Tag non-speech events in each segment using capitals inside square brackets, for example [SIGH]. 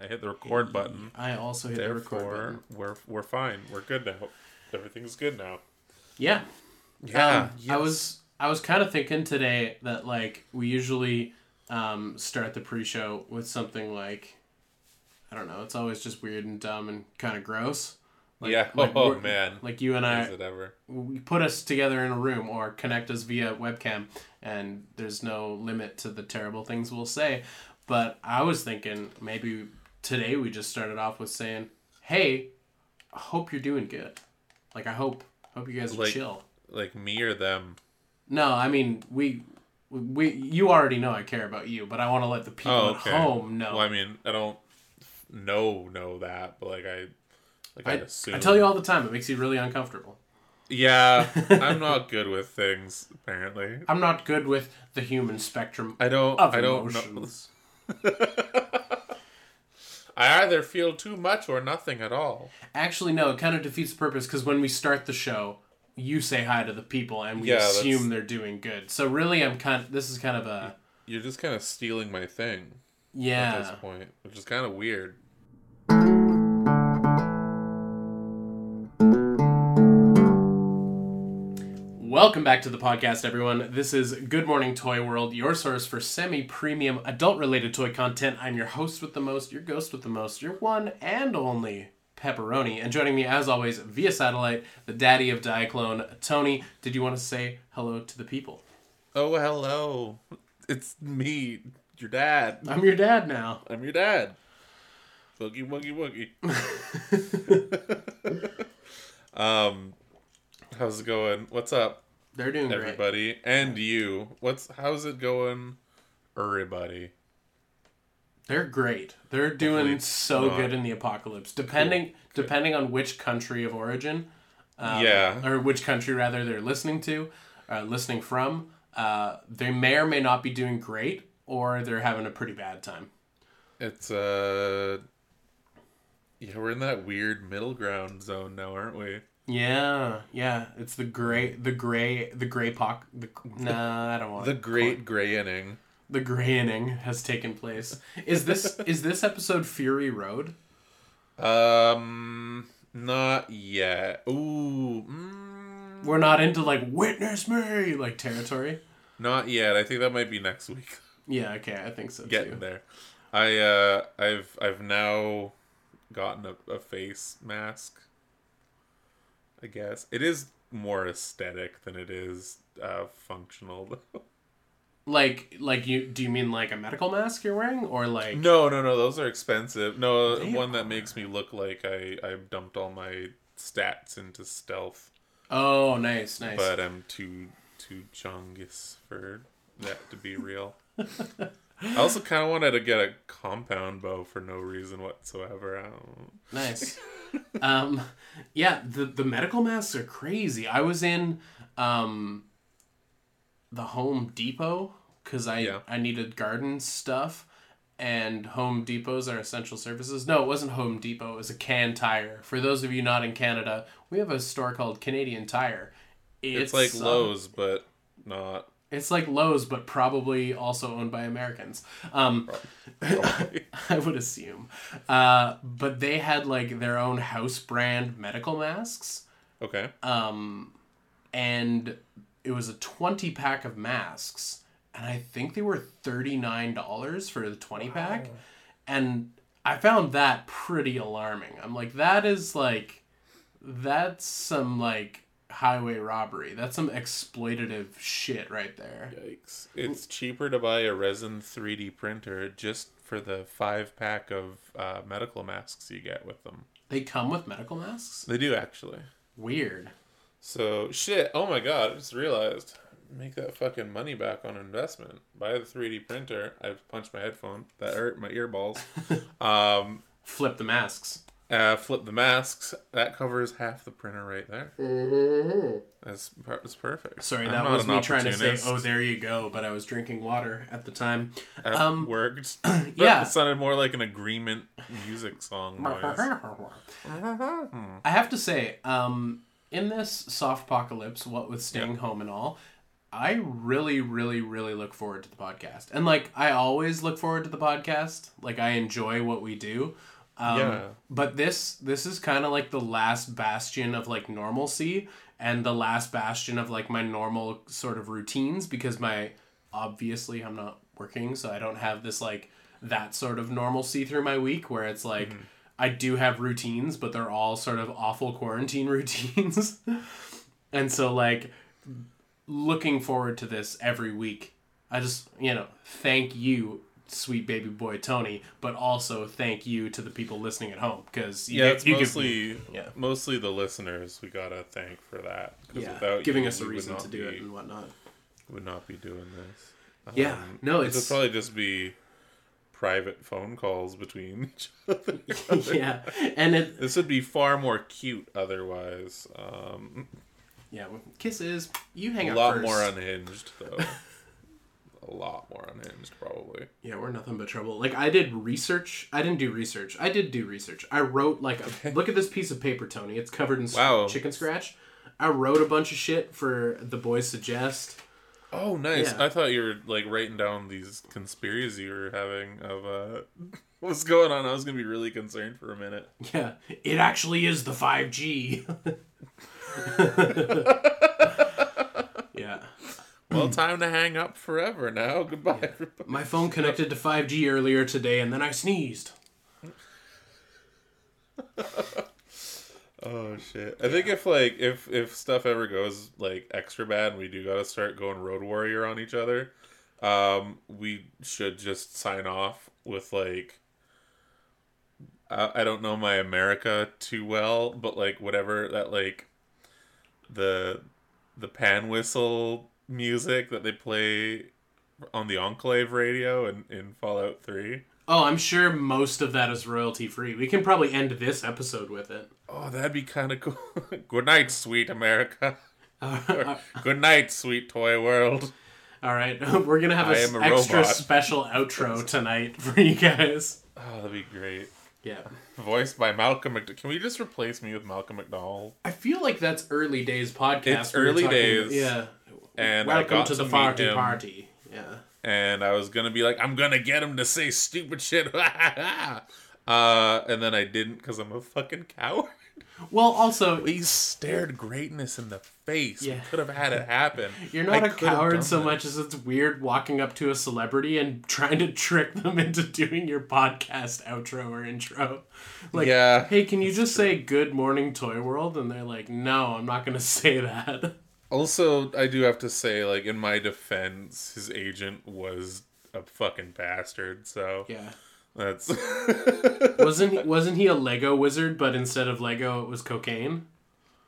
I hit the record button. I also hit the record button. we're we're fine. We're good now. Everything's good now. Yeah. Yeah. Um, I was I was kind of thinking today that like we usually um, start the pre-show with something like I don't know. It's always just weird and dumb and kind of gross. Like, yeah. like oh man. Like you and Is I, it ever? we put us together in a room or connect us via webcam, and there's no limit to the terrible things we'll say. But I was thinking maybe today we just started off with saying, "Hey, I hope you're doing good. Like I hope hope you guys are Like- chill." Like me or them? No, I mean we we you already know I care about you, but I want to let the people Oh, at home know. Well, I mean, I don't know know that, but like I, like I, I, assume. I tell you all the time, it makes you really uncomfortable. Yeah, [LAUGHS] I'm not good with things. Apparently, I'm not good with the human spectrum I don't. of I don't know. [LAUGHS] I either feel too much or nothing at all. Actually, no, it kind of defeats the purpose because when we start the show, you say hi to the people and we Yeah, that's- assume they're doing good. So really, I'm kind. this is kind of a You're just kind of stealing my thing at yeah. this point, which is kind of weird. Welcome back to the podcast, everyone. This is Good Morning Toy World, your source for semi premium adult related toy content. I'm your host with the most, your ghost with the most, your one and only Pepperoni. And joining me, as always, via satellite, the daddy of Diaclone, Tony. Did you want to say hello to the people? Oh, hello. It's me, your dad. I'm your dad now. I'm your dad. Boogie woogie woogie. [LAUGHS] [LAUGHS] um, how's it going? What's up, They're doing great. everybody? And you? What's how's it going, everybody? They're great. They're doing Hopefully so not. good in the apocalypse. Depending depending on which country of origin, um, Yeah. or which country rather they're listening to, uh, listening from, uh, they may or may not be doing great, or they're having a pretty bad time. It's uh, yeah, we're in that weird middle ground zone now, aren't we? Yeah, yeah. It's the gray, the gray, the gray poc. The, [LAUGHS] nah, I don't want The great gray inning. The gray inning has taken place. Is this [LAUGHS] is this episode Fury Road? Um, not yet. Ooh, mm, We're not into like witness me like territory. not yet. I think that might be next week. Yeah, okay, I think so Getting too. there. I uh, I've I've now gotten a, a face mask. I guess it is more aesthetic than it is uh, functional. Though. Like, like you? Do you mean like a medical mask you're wearing, or like? no, no, no. Those are expensive. No, They one that makes me look like I I dumped all my stats into stealth, Oh, nice, nice. but I'm too too chungus for that to be real. [LAUGHS] I also kind of wanted to get a compound bow for no reason whatsoever. I don't. Nice. Um, yeah, the the medical masks are crazy. I was in um, the Home Depot because I Yeah. I needed garden stuff, and Home Depot's are essential services. No, it wasn't Home Depot. It was a Can Tire. For those of you not in Canada, we have a store called Canadian Tire. It's, like uh, Lowe's, but not. It's like Lowe's, but probably also owned by Americans. Um, Probably. [LAUGHS] I would assume. Uh, but they had like their own house brand medical masks. okay. Um, and it was a 20 pack of masks. And I think they were $39 for the 20 pack. And I found that pretty alarming. I'm like, that is like, that's some like highway robbery. That's some exploitative shit right there. Yikes. It's cheaper to buy a resin 3D printer just for the five pack of uh, medical masks you get with them. They come with medical masks? They do actually. Weird. So, shit. Oh my god, I just realized. Make that fucking money back on investment. Buy the 3D printer. I punched my headphone. That hurt my earballs. [LAUGHS] um, Flip the masks. Uh, flip the masks. That covers half the printer right there. That's, per- that's perfect. Sorry, I'm that was an me trying to say, "Oh, there you go," but I was drinking water at the time. That um, worked. [CLEARS THROAT] [LAUGHS] yeah. It sounded more like an agreement music song. [LAUGHS] I have to say, um, in this soft apocalypse, what with staying home and all, I really, really, really look forward to the podcast. And like I always look forward to the podcast. Like I enjoy what we do. Um, Yeah. But this this is kind of like the last bastion of like normalcy and the last bastion of like my normal sort of routines because my obviously I'm not working, so I don't have this like that sort of normalcy through my week where it's like I do have routines, but they're all sort of awful quarantine [LAUGHS] routines. and so like looking forward to this every week. I just, you know, thank you, sweet baby boy Tony, but also thank you to the people listening at home because Yeah, it's you give mostly me- yeah. mostly the listeners we gotta thank for that. yeah, without giving you, us a reason to do it and whatnot. Would not be doing this. Yeah, Um, no, this it's- would probably just be private phone calls between [LAUGHS] each other. [LAUGHS] yeah, and it This would be far more cute otherwise. Um, yeah kisses. You hang a out A lot first. more unhinged though. [LAUGHS] a lot more unhinged probably. Yeah, we're nothing but trouble. Like I did research. I didn't do research. I did do research. I wrote like a, look at this piece of paper, Tony. It's covered in Wow. chicken scratch. I wrote a bunch of shit for the boys suggest. Oh, nice. Yeah. I thought you were like writing down these conspiracies you were having of uh [LAUGHS] what's going on. I was gonna be really concerned for a minute. Yeah, it actually is the five G. [LAUGHS] [LAUGHS] yeah, Well, time to hang up forever now. [LAUGHS] Goodbye, everybody. my phone connected to five G earlier today, and then I sneezed. [LAUGHS] Oh shit! I think if like if if stuff ever goes like extra bad, and we do gotta start going Road Warrior on each other. Um, we should just sign off with like. I, I don't know my America too well, but like whatever that like. The, the pan whistle music that they play on the Enclave radio in, in Fallout Three. Oh, I'm sure most of that is royalty free. We can probably end this episode with it. Oh, that'd be kind of cool. [LAUGHS] Good night, sweet America. [LAUGHS] Good night, sweet toy world. All right, [LAUGHS] we're gonna have an a extra robot. special outro tonight for you guys. Oh, that'd be great. Yeah, Voiced by Malcolm McDowell. Can we just replace me with Malcolm McDowell? I feel like that's early days podcast. It's early talking- days, Yeah. And I Welcome got to the meet party him, party. Yeah. And I was gonna be like, I'm gonna get him to say stupid shit. [LAUGHS] uh, and then I didn't because I'm a fucking coward. [LAUGHS] Well, also, We stared greatness in the face. Yeah. We could have had it happen. you're not I a coward so that. much as it's weird walking up to a celebrity and [LAUGHS] trying to trick them into doing your podcast outro or intro. Like, Yeah, hey, can you just say "Good Morning Toy World"? And they're like, "No, I'm not gonna say that." Also, I do have to say, like in my defense, his agent was a fucking bastard. So Yeah. that's [LAUGHS] wasn't he, wasn't he a Lego wizard? But instead of Lego, it was cocaine.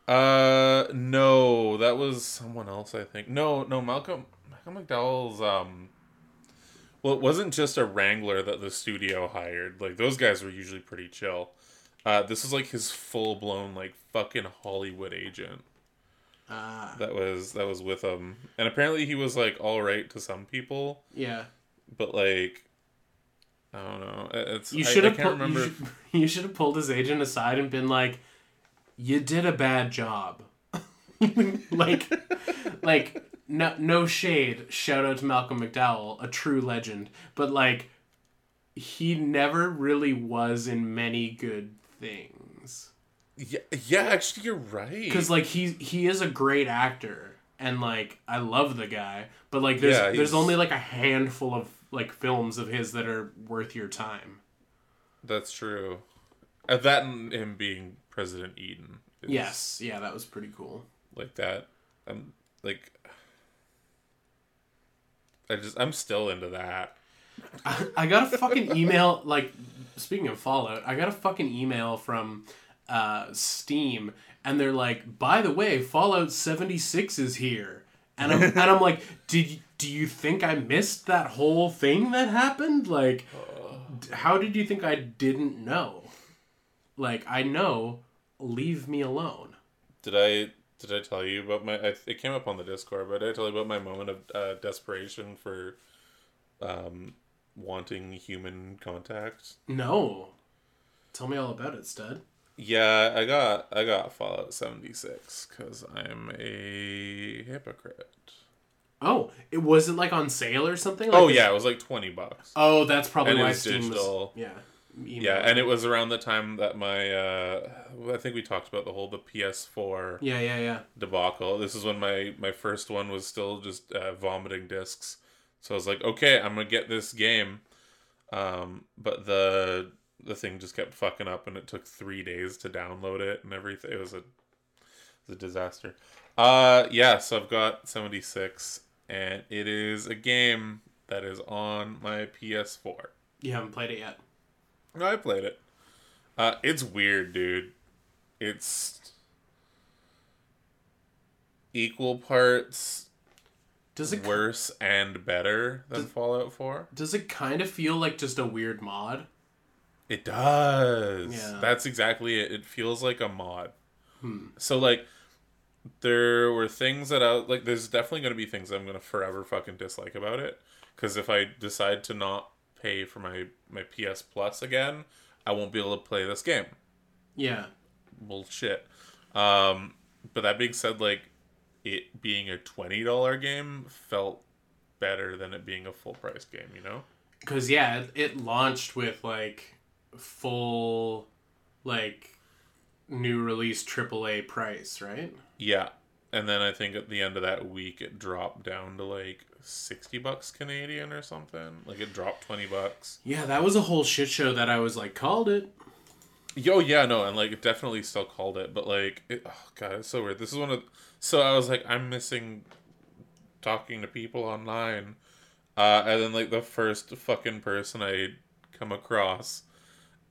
uh no, that was someone else. I think no, no Malcolm Malcolm McDowell's um. Well, it wasn't just a wrangler that the studio hired. Like those guys were usually pretty chill. Uh, this is like his full blown like fucking Hollywood agent Ah, that was that was with him, and apparently he was like all right to some people. yeah. but like I don't know. It's You should have pulled. remember. [LAUGHS] You should, you should have pulled his agent aside and been like, "You did a bad job." [LAUGHS] like, like no no shade. Shout out to Malcolm McDowell, a true legend. But like, he never really was in many good things. Yeah, yeah, actually, you're right. Because like he he is a great actor, and like I love the guy. But like there's Yeah, there's only like a handful of like films of his that are worth your time. that's true. Uh, that and him being President Eden. is Yes, yeah, that was pretty cool. like that. I'm like, I just I'm still into that. [LAUGHS] I got a fucking email. Like, speaking of Fallout, I got a fucking email from uh, Steam, and they're like, "By the way, Fallout seventy six is here." And I'm [LAUGHS] and I'm like, "Did do you think I missed that whole thing that happened? Like, how did you think I didn't know? Like, I know. Leave me alone." Did I did I tell you about my? I, it came up on the Discord, but did I tell you about my moment of uh, desperation for, um, wanting human contact? No. Tell me all about it, stud. Yeah, I got I got Fallout 76 cuz I'm a hypocrite. Oh, it wasn't like on sale or something. Like Oh this- yeah, it was like twenty bucks. Oh, that's probably And why Steam digital. was. Yeah. email. Yeah, and it was around the time that my uh I think we talked about the whole the PS4 Yeah, yeah, yeah. debacle. This is when my my first one was still just uh, vomiting discs. So I was like, okay, I'm gonna get this game. Um, but the the thing just kept fucking up, and it took three days to download it and everything. It was a it was a disaster. Uh, yeah. So I've got 76, and it is a game that is on my PS4. You haven't played it yet. No, I played it. Uh, it's weird, dude. It's equal parts Does it worse and better than Fallout 4. does it kind of feel like just a weird mod? It does. Yeah. That's exactly it. It feels like a mod. So like there were things that I like there's definitely going to be things I'm going to forever fucking dislike about it cuz if I decide to not pay for my my PS Plus again, I won't be able to play this game. Yeah. bullshit. Um, but that being said, like it being a twenty dollar game felt better than it being a full price game. You know? Cuz yeah, it, it launched with like full like new release AAA price, right? Yeah. And then I think at the end of that week, it dropped down to like sixty bucks Canadian or something. Like it dropped twenty bucks. Yeah, that was a whole shit show that I was like called it. Yo, yeah, no, and like definitely still called it, but like, it, oh god, it's so weird. This is one of, so I was like, I'm missing talking to people online, uh, and then like the first fucking person I come across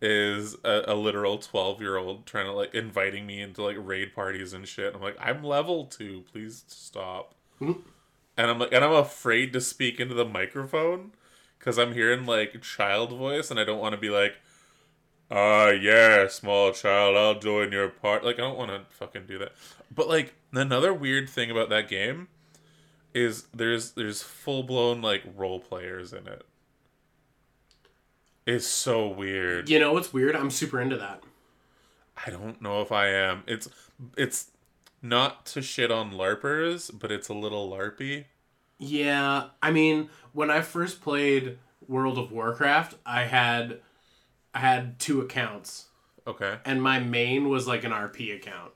is a, a literal twelve year old trying to like inviting me into like raid parties and shit. I'm like, I'm level two, please stop. Hmm. And I'm like, and I'm afraid to speak into the microphone because I'm hearing like child voice, and I don't want to be like. Ah, yeah, small child, I'll join your part. Like, I don't want to fucking do that. But like, another weird thing about that game is there's there's full blown like role players in it. It's so weird. You know what's weird? I'm super into that. I don't know if I am. It's it's not to shit on larpers, but it's a little larpy. Yeah, I mean, when I first played World of Warcraft, I had I had two accounts, Okay. and my main was like an RP account.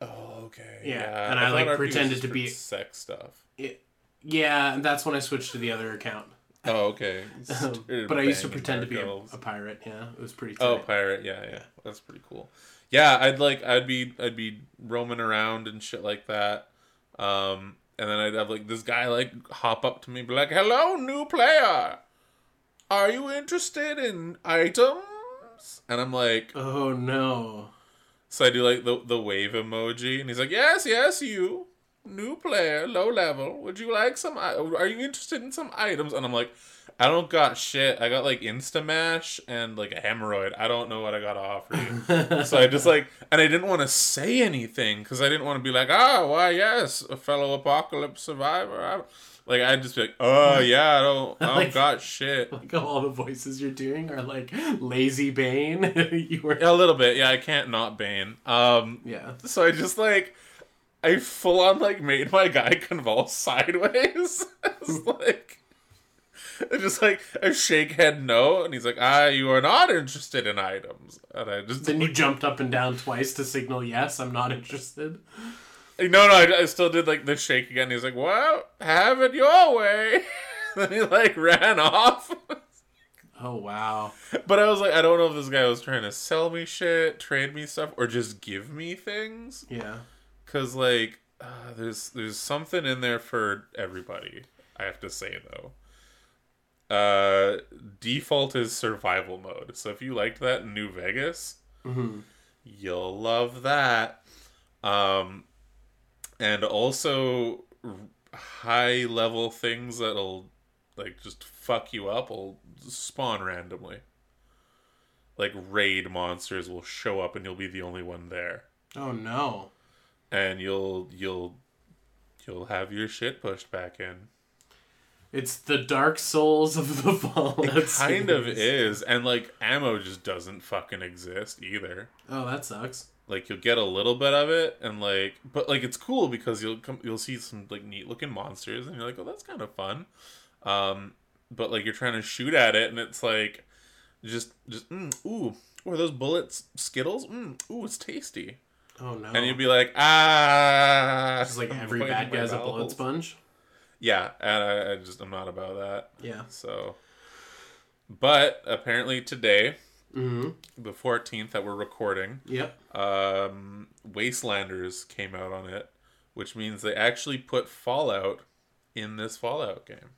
Oh, okay. Yeah, and I, thought like, RP pretended to be- sex stuff. It, yeah, and that's when I switched to the other account. Oh, okay. [LAUGHS] but I used to pretend to be a, a pirate. Yeah, it was pretty. Oh, tight. pirate, yeah, yeah, that's pretty cool. Yeah, I'd like, I'd be, I'd be roaming around and shit like that. Um, and then I'd have like this guy like hop up to me, and be like, "Hello, new player. Are you interested in items?" And I'm like, oh no. so I do like the the wave emoji, and he's like, "Yes, yes, you, new player, low level. Would you like some? Are you interested in some items?" And I'm like, "I don't got shit. I got like Insta Mash and like a hemorrhoid. I don't know what I got to offer you." [LAUGHS] so I just like, and I didn't want to say anything because I didn't want to be like, "Ah, why yes, a fellow apocalypse survivor." I, like I'd just be like, "Oh [LAUGHS] yeah, I don't, I don't Like- got shit." [LAUGHS] Like all the voices you're doing are like lazy Bane. you were. A little bit, yeah. I can't not Bane. Um, Yeah. So I just like I full on like made my guy convulse sideways. [LAUGHS] it's like I just like I shake head no, and he's like, ah, you are not interested in items, and I just Then you jumped up and down twice to signal yes, I'm not interested. no, no, I, I still did like the shake again. He's like, well, have it your way. [LAUGHS] then he like ran off. Oh wow. but I was like, I don't know if this guy was trying to sell me shit, trade me stuff, or just give me things. Yeah. Cause like uh, there's there's something in there for everybody. I have to say though. Uh, default is survival mode. So if you liked that in New Vegas, hmm you'll love that. Um, and also r- high level things that'll like just fuck you up will spawn randomly. Like raid monsters will show up and you'll be the only one there Oh no. And you'll you'll you'll have your shit pushed back in. It's the Dark Souls of the [LAUGHS] Fallout. It kind of is, and like ammo just doesn't fucking exist either. Oh, that sucks. Like you'll get a little bit of it, and like, but like it's cool because you'll come, you'll see some like neat looking monsters, and you're like, oh, that's kind of fun. Um, but like you're trying to shoot at it, and it's like, just just mm, ooh, or those bullets Skittles? Mm, ooh, it's tasty. Oh no. And you'd be like, ah, Just like [LAUGHS] every bad guy's a bowels. sponge. Yeah, and I, I just I'm not about that. Yeah. So, but apparently today, Mm-hmm. the 14th that we're recording, Yep. um, Wastelanders came out on it, which means they actually put Fallout in this Fallout game.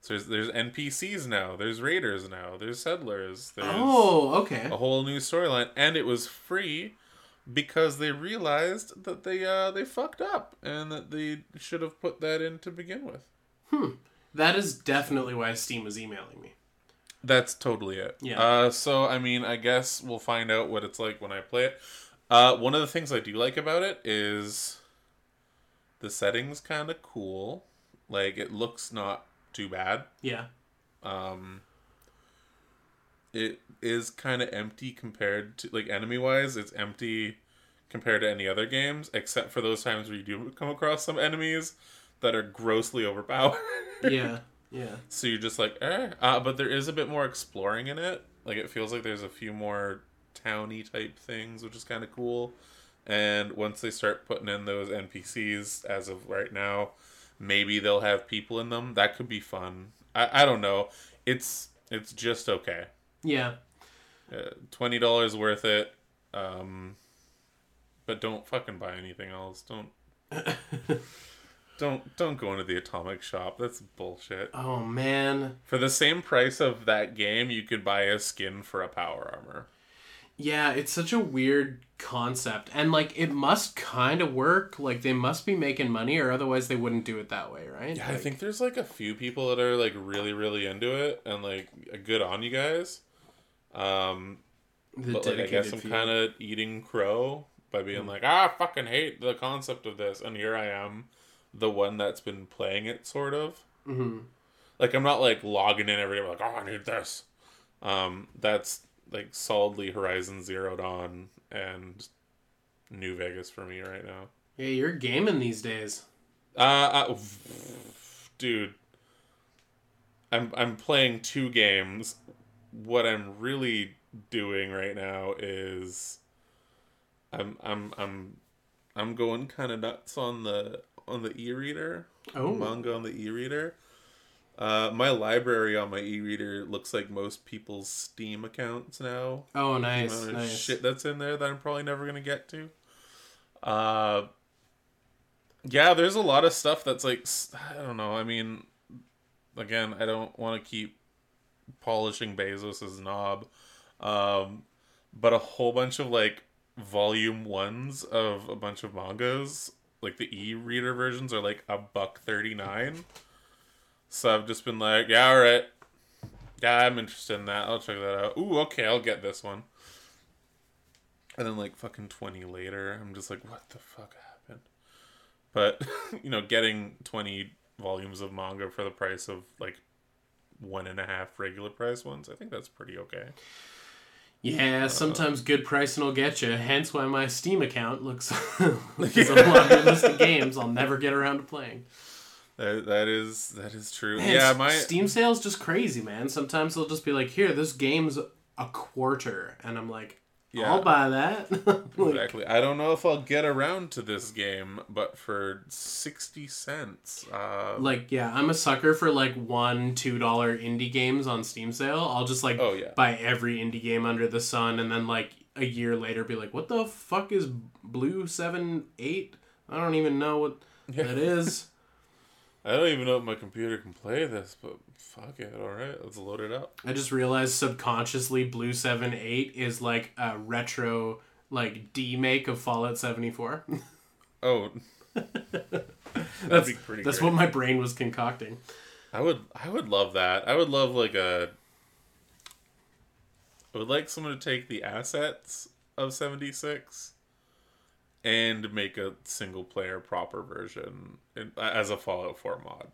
So there's, there's NPCs now, there's raiders now, there's settlers, there's Oh, okay. a whole new storyline, and it was free because they realized that they uh they fucked up and that they should have put that in to begin with. Hmm. That is definitely why Steam was emailing me. That's totally it. Yeah. Uh, so I mean, I guess we'll find out what it's like when I play it. Uh, one of the things I do like about it is the settings kind of cool. Like it looks not too bad. Yeah. Um, it is kind of empty compared to like enemy wise. It's empty compared to any other games, except for those times where you do come across some enemies that are grossly overpowered. [LAUGHS] Yeah. Yeah. So you're just like, eh. Uh, but there is a bit more exploring in it. Like it feels like there's a few more towny type things, which is kind of cool. And once they start putting in those NPCs, as of right now, maybe they'll have people in them. That could be fun. I, I don't know. It's it's just okay. Yeah. Uh, Twenty dollars worth it. Um, but don't fucking buy anything else. Don't [LAUGHS] don't don't go into the atomic shop. That's bullshit. Oh man. For the same price of that game, you could buy a skin for a power armor. Yeah, it's such a weird concept. And like it must kind of work. Like they must be making money or otherwise they wouldn't do it that way, right? Yeah, I think there's like a few people that are like really, really into it, and like good on you guys. Um, the but like I guess I'm kind of eating crow by being like, ah, I fucking hate the concept of this, and here I am, the one that's been playing it, sort of. Mhm. Like I'm not like logging in every day like, oh, I need this. Um, that's like solidly Horizon Zero Dawn and New Vegas for me right now. Yeah, you're gaming these days. Uh, uh dude, I'm I'm playing two games. What I'm really doing right now is I'm I'm I'm I'm going kind of nuts on the on the e-reader. Oh. manga on the e-reader. Uh, my library on my e-reader looks like most people's Steam accounts now Oh, nice. Nice. shit that's in there that I'm probably never gonna get to. Uh, yeah, there's a lot of stuff that's like I don't know. I mean, again, I don't want to keep polishing Bezos's knob, um, but a whole bunch of like volume ones of a bunch of mangas, like the e-reader versions, are like a buck thirty nine. So I've just been like, yeah, all right, yeah, I'm interested in that. I'll check that out. Ooh, okay, I'll get this one. And then like fucking twenty later, I'm just like, what the fuck happened? But [LAUGHS] you know, getting twenty volumes of manga for the price of like one and a half regular price ones, I think that's pretty okay. Yeah, uh, sometimes good pricing will get you. Hence why my Steam account looks [LAUGHS] looks [LAUGHS] a laundry list of games I'll never get around to playing. That that is that is true. Man, yeah, my Steam sales just crazy, man. Sometimes they'll just be like, "Here, this game's a quarter," and I'm like, Yeah. "I'll buy that." [LAUGHS] Like, exactly. I don't know if I'll get around to this game, but for sixty cents, uh, like, yeah, I'm a sucker for like one, two dollar indie games on Steam sale. I'll just like Oh, yeah. buy every indie game under the sun, and then like a year later, be like, "What the fuck is Blue Seven Eight? I don't even know what that is." [LAUGHS] I don't even know if my computer can play this, but fuck it. All right, let's load it up. I just realized subconsciously Blue Seven Eight is like a retro like demake of Fallout seventy four. [LAUGHS] Oh, [LAUGHS] that's be pretty that's great. what my brain was concocting. I would I would love that. I would love like a I would like someone to take the assets of 76 and make a single player proper version in, as a Fallout 4 mod.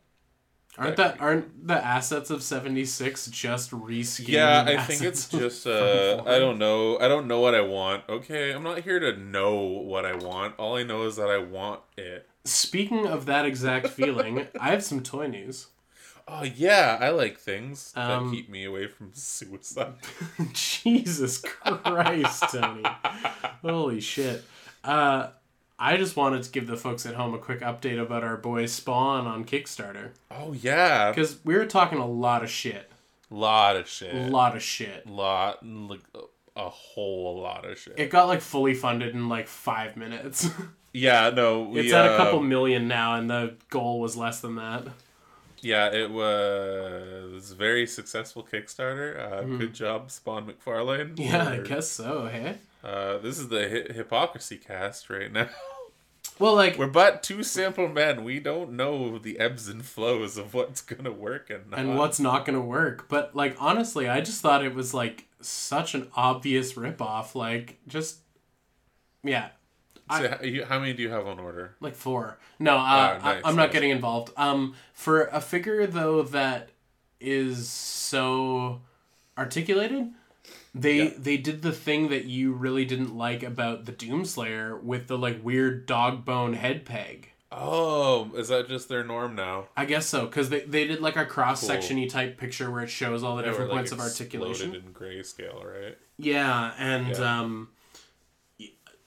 Aren't that aren't the assets of seventy six just reskinned? Yeah, I think it's just uh I don't know. I don't know what I want. Okay, I'm not here to know what I want. All I know is that I want it. Speaking of that exact feeling, I have some toy news. [LAUGHS] Oh yeah, I like things Um, that keep me away from [LAUGHS] suicide. [LAUGHS] Jesus Christ, Tony. Holy shit. Uh, I just wanted to give the folks at home a quick update about our boy Spawn on Kickstarter. Oh yeah, Because we were talking a lot of shit. lot of shit. A lot of shit. lot like a whole lot of shit. It got like fully funded in like five minutes. [LAUGHS] yeah, no, we, it's at a uh, couple million now, and the goal was less than that. Yeah, it was very successful Kickstarter. Uh, Good job, Spawn McFarlane. Mm-hmm. Yeah, I guess so, hey? Uh, this is the hi- hypocrisy cast right now. Well, like, We're but two simple men. We don't know the ebbs and flows of what's gonna work and not. and what's not gonna work. But, like, honestly, I just thought it was, like, such an obvious ripoff. Like, just, yeah, So how, you, how many do you have on order? Like four. No, uh, Ah, nice, I, I'm not nice. getting involved. Um, for a figure though that is so articulated, they Yeah. they did the thing that you really didn't like about the Doomslayer with the like weird dog bone head peg. Oh, is that just their norm now? I guess so because they, they did like a cross sectiony type picture where it shows all the different like, points of articulation. in grayscale, right? Yeah, and Yeah. um,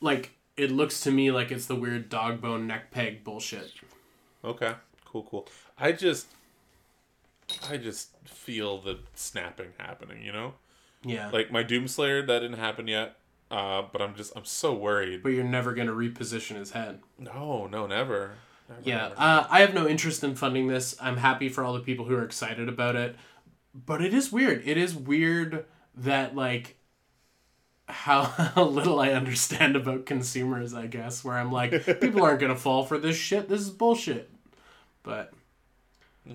like it looks to me like it's the weird dog bone neck peg bullshit. Okay, cool, cool. I just, I just feel the snapping happening. You know, Yeah, like my Doomslayer that didn't happen yet. Uh, but I'm just, I'm so worried. but you're never gonna reposition his head. No, no, never. never Yeah, never. uh, I have no interest in funding this. I'm happy for all the people who are excited about it, but it is weird. It is weird that like how, [LAUGHS] how little I understand about consumers. I guess where I'm like, people aren't gonna fall for this shit. This is bullshit. But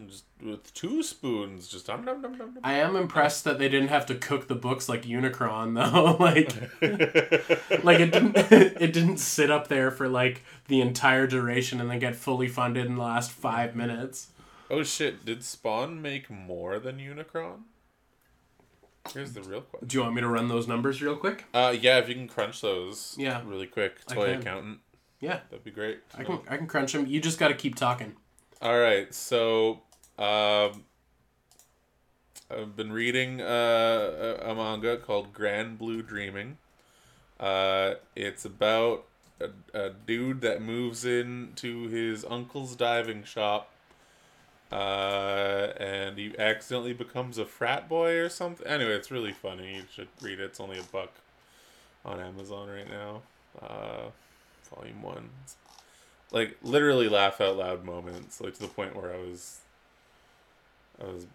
Just with two spoons, just um, nom, nom, nom, nom. I am impressed that they didn't have to cook the books like Unicron [LAUGHS] though. like, [LAUGHS] like it didn't [LAUGHS] it didn't sit up there for like the entire duration and then get fully funded in the last five minutes. oh shit! Did Spawn make more than Unicron? Here's the real question. Do you want me to run those numbers real quick? Uh, yeah, if you can crunch those, Yeah. really quick, toy accountant, Yeah, that'd be great. to I know. can I can crunch them. You just got to keep talking. All right, so um, I've been reading uh, a, manga called Grand Blue Dreaming. Uh, it's about a, a dude that moves in to his uncle's diving shop, uh, and he accidentally becomes a frat boy or something. Anyway, it's really funny. You should read it. It's only a buck on Amazon right now. Uh, volume one. It's like literally laugh out loud moments, like to the point where I was, I was,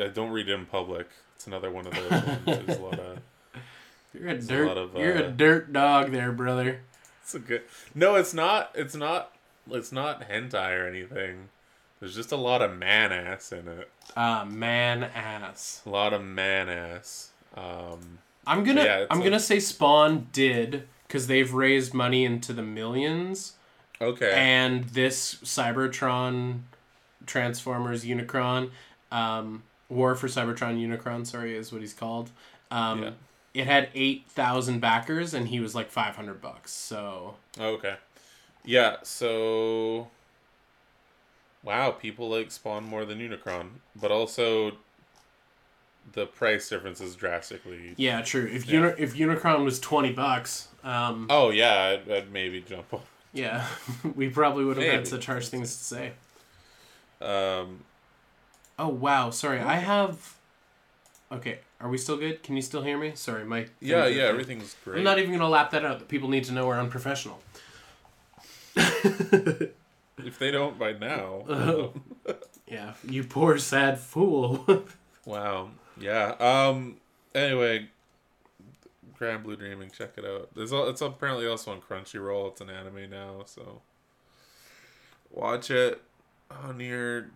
I don't read it in public. It's another one of those ones. There's a lot of. [LAUGHS] You're a a dirt. lot of, you're uh, a dirt dog, there, brother. It's a good. No, it's not. It's not. It's not hentai or anything. There's just a lot of man ass in it. Ah, man, ass. A lot of man ass. Um, I'm gonna. Yeah, I'm a- gonna say Spawn did because they've raised money into the millions, okay. and this Cybertron, Transformers, Unicron, um, War for Cybertron Unicron. Sorry, is what he's called. Um, Yeah. It had eight thousand backers, and he was like five hundred bucks. So okay. Yeah. So. Wow, people like Spawn more than Unicron, but also. The price difference is drastically. yeah, true. If Yeah. Uni- if Unicron was twenty bucks, um, Oh yeah, I'd, I'd maybe jump on. Yeah, [LAUGHS] we probably would have had Maybe. such harsh things to say. Um, Oh wow, sorry. I have. Okay, are we still good? Can you still hear me? Sorry, my. yeah, yeah, everything's great. I'm not even gonna lap that out. People need to know we're unprofessional. [LAUGHS] If they don't by now. Oh. [LAUGHS] yeah, you poor sad fool. Wow. Yeah. Um. Anyway, Grand Blue Dreaming. Check it out. There's al- it's apparently also on Crunchyroll. It's an anime now, so watch it on your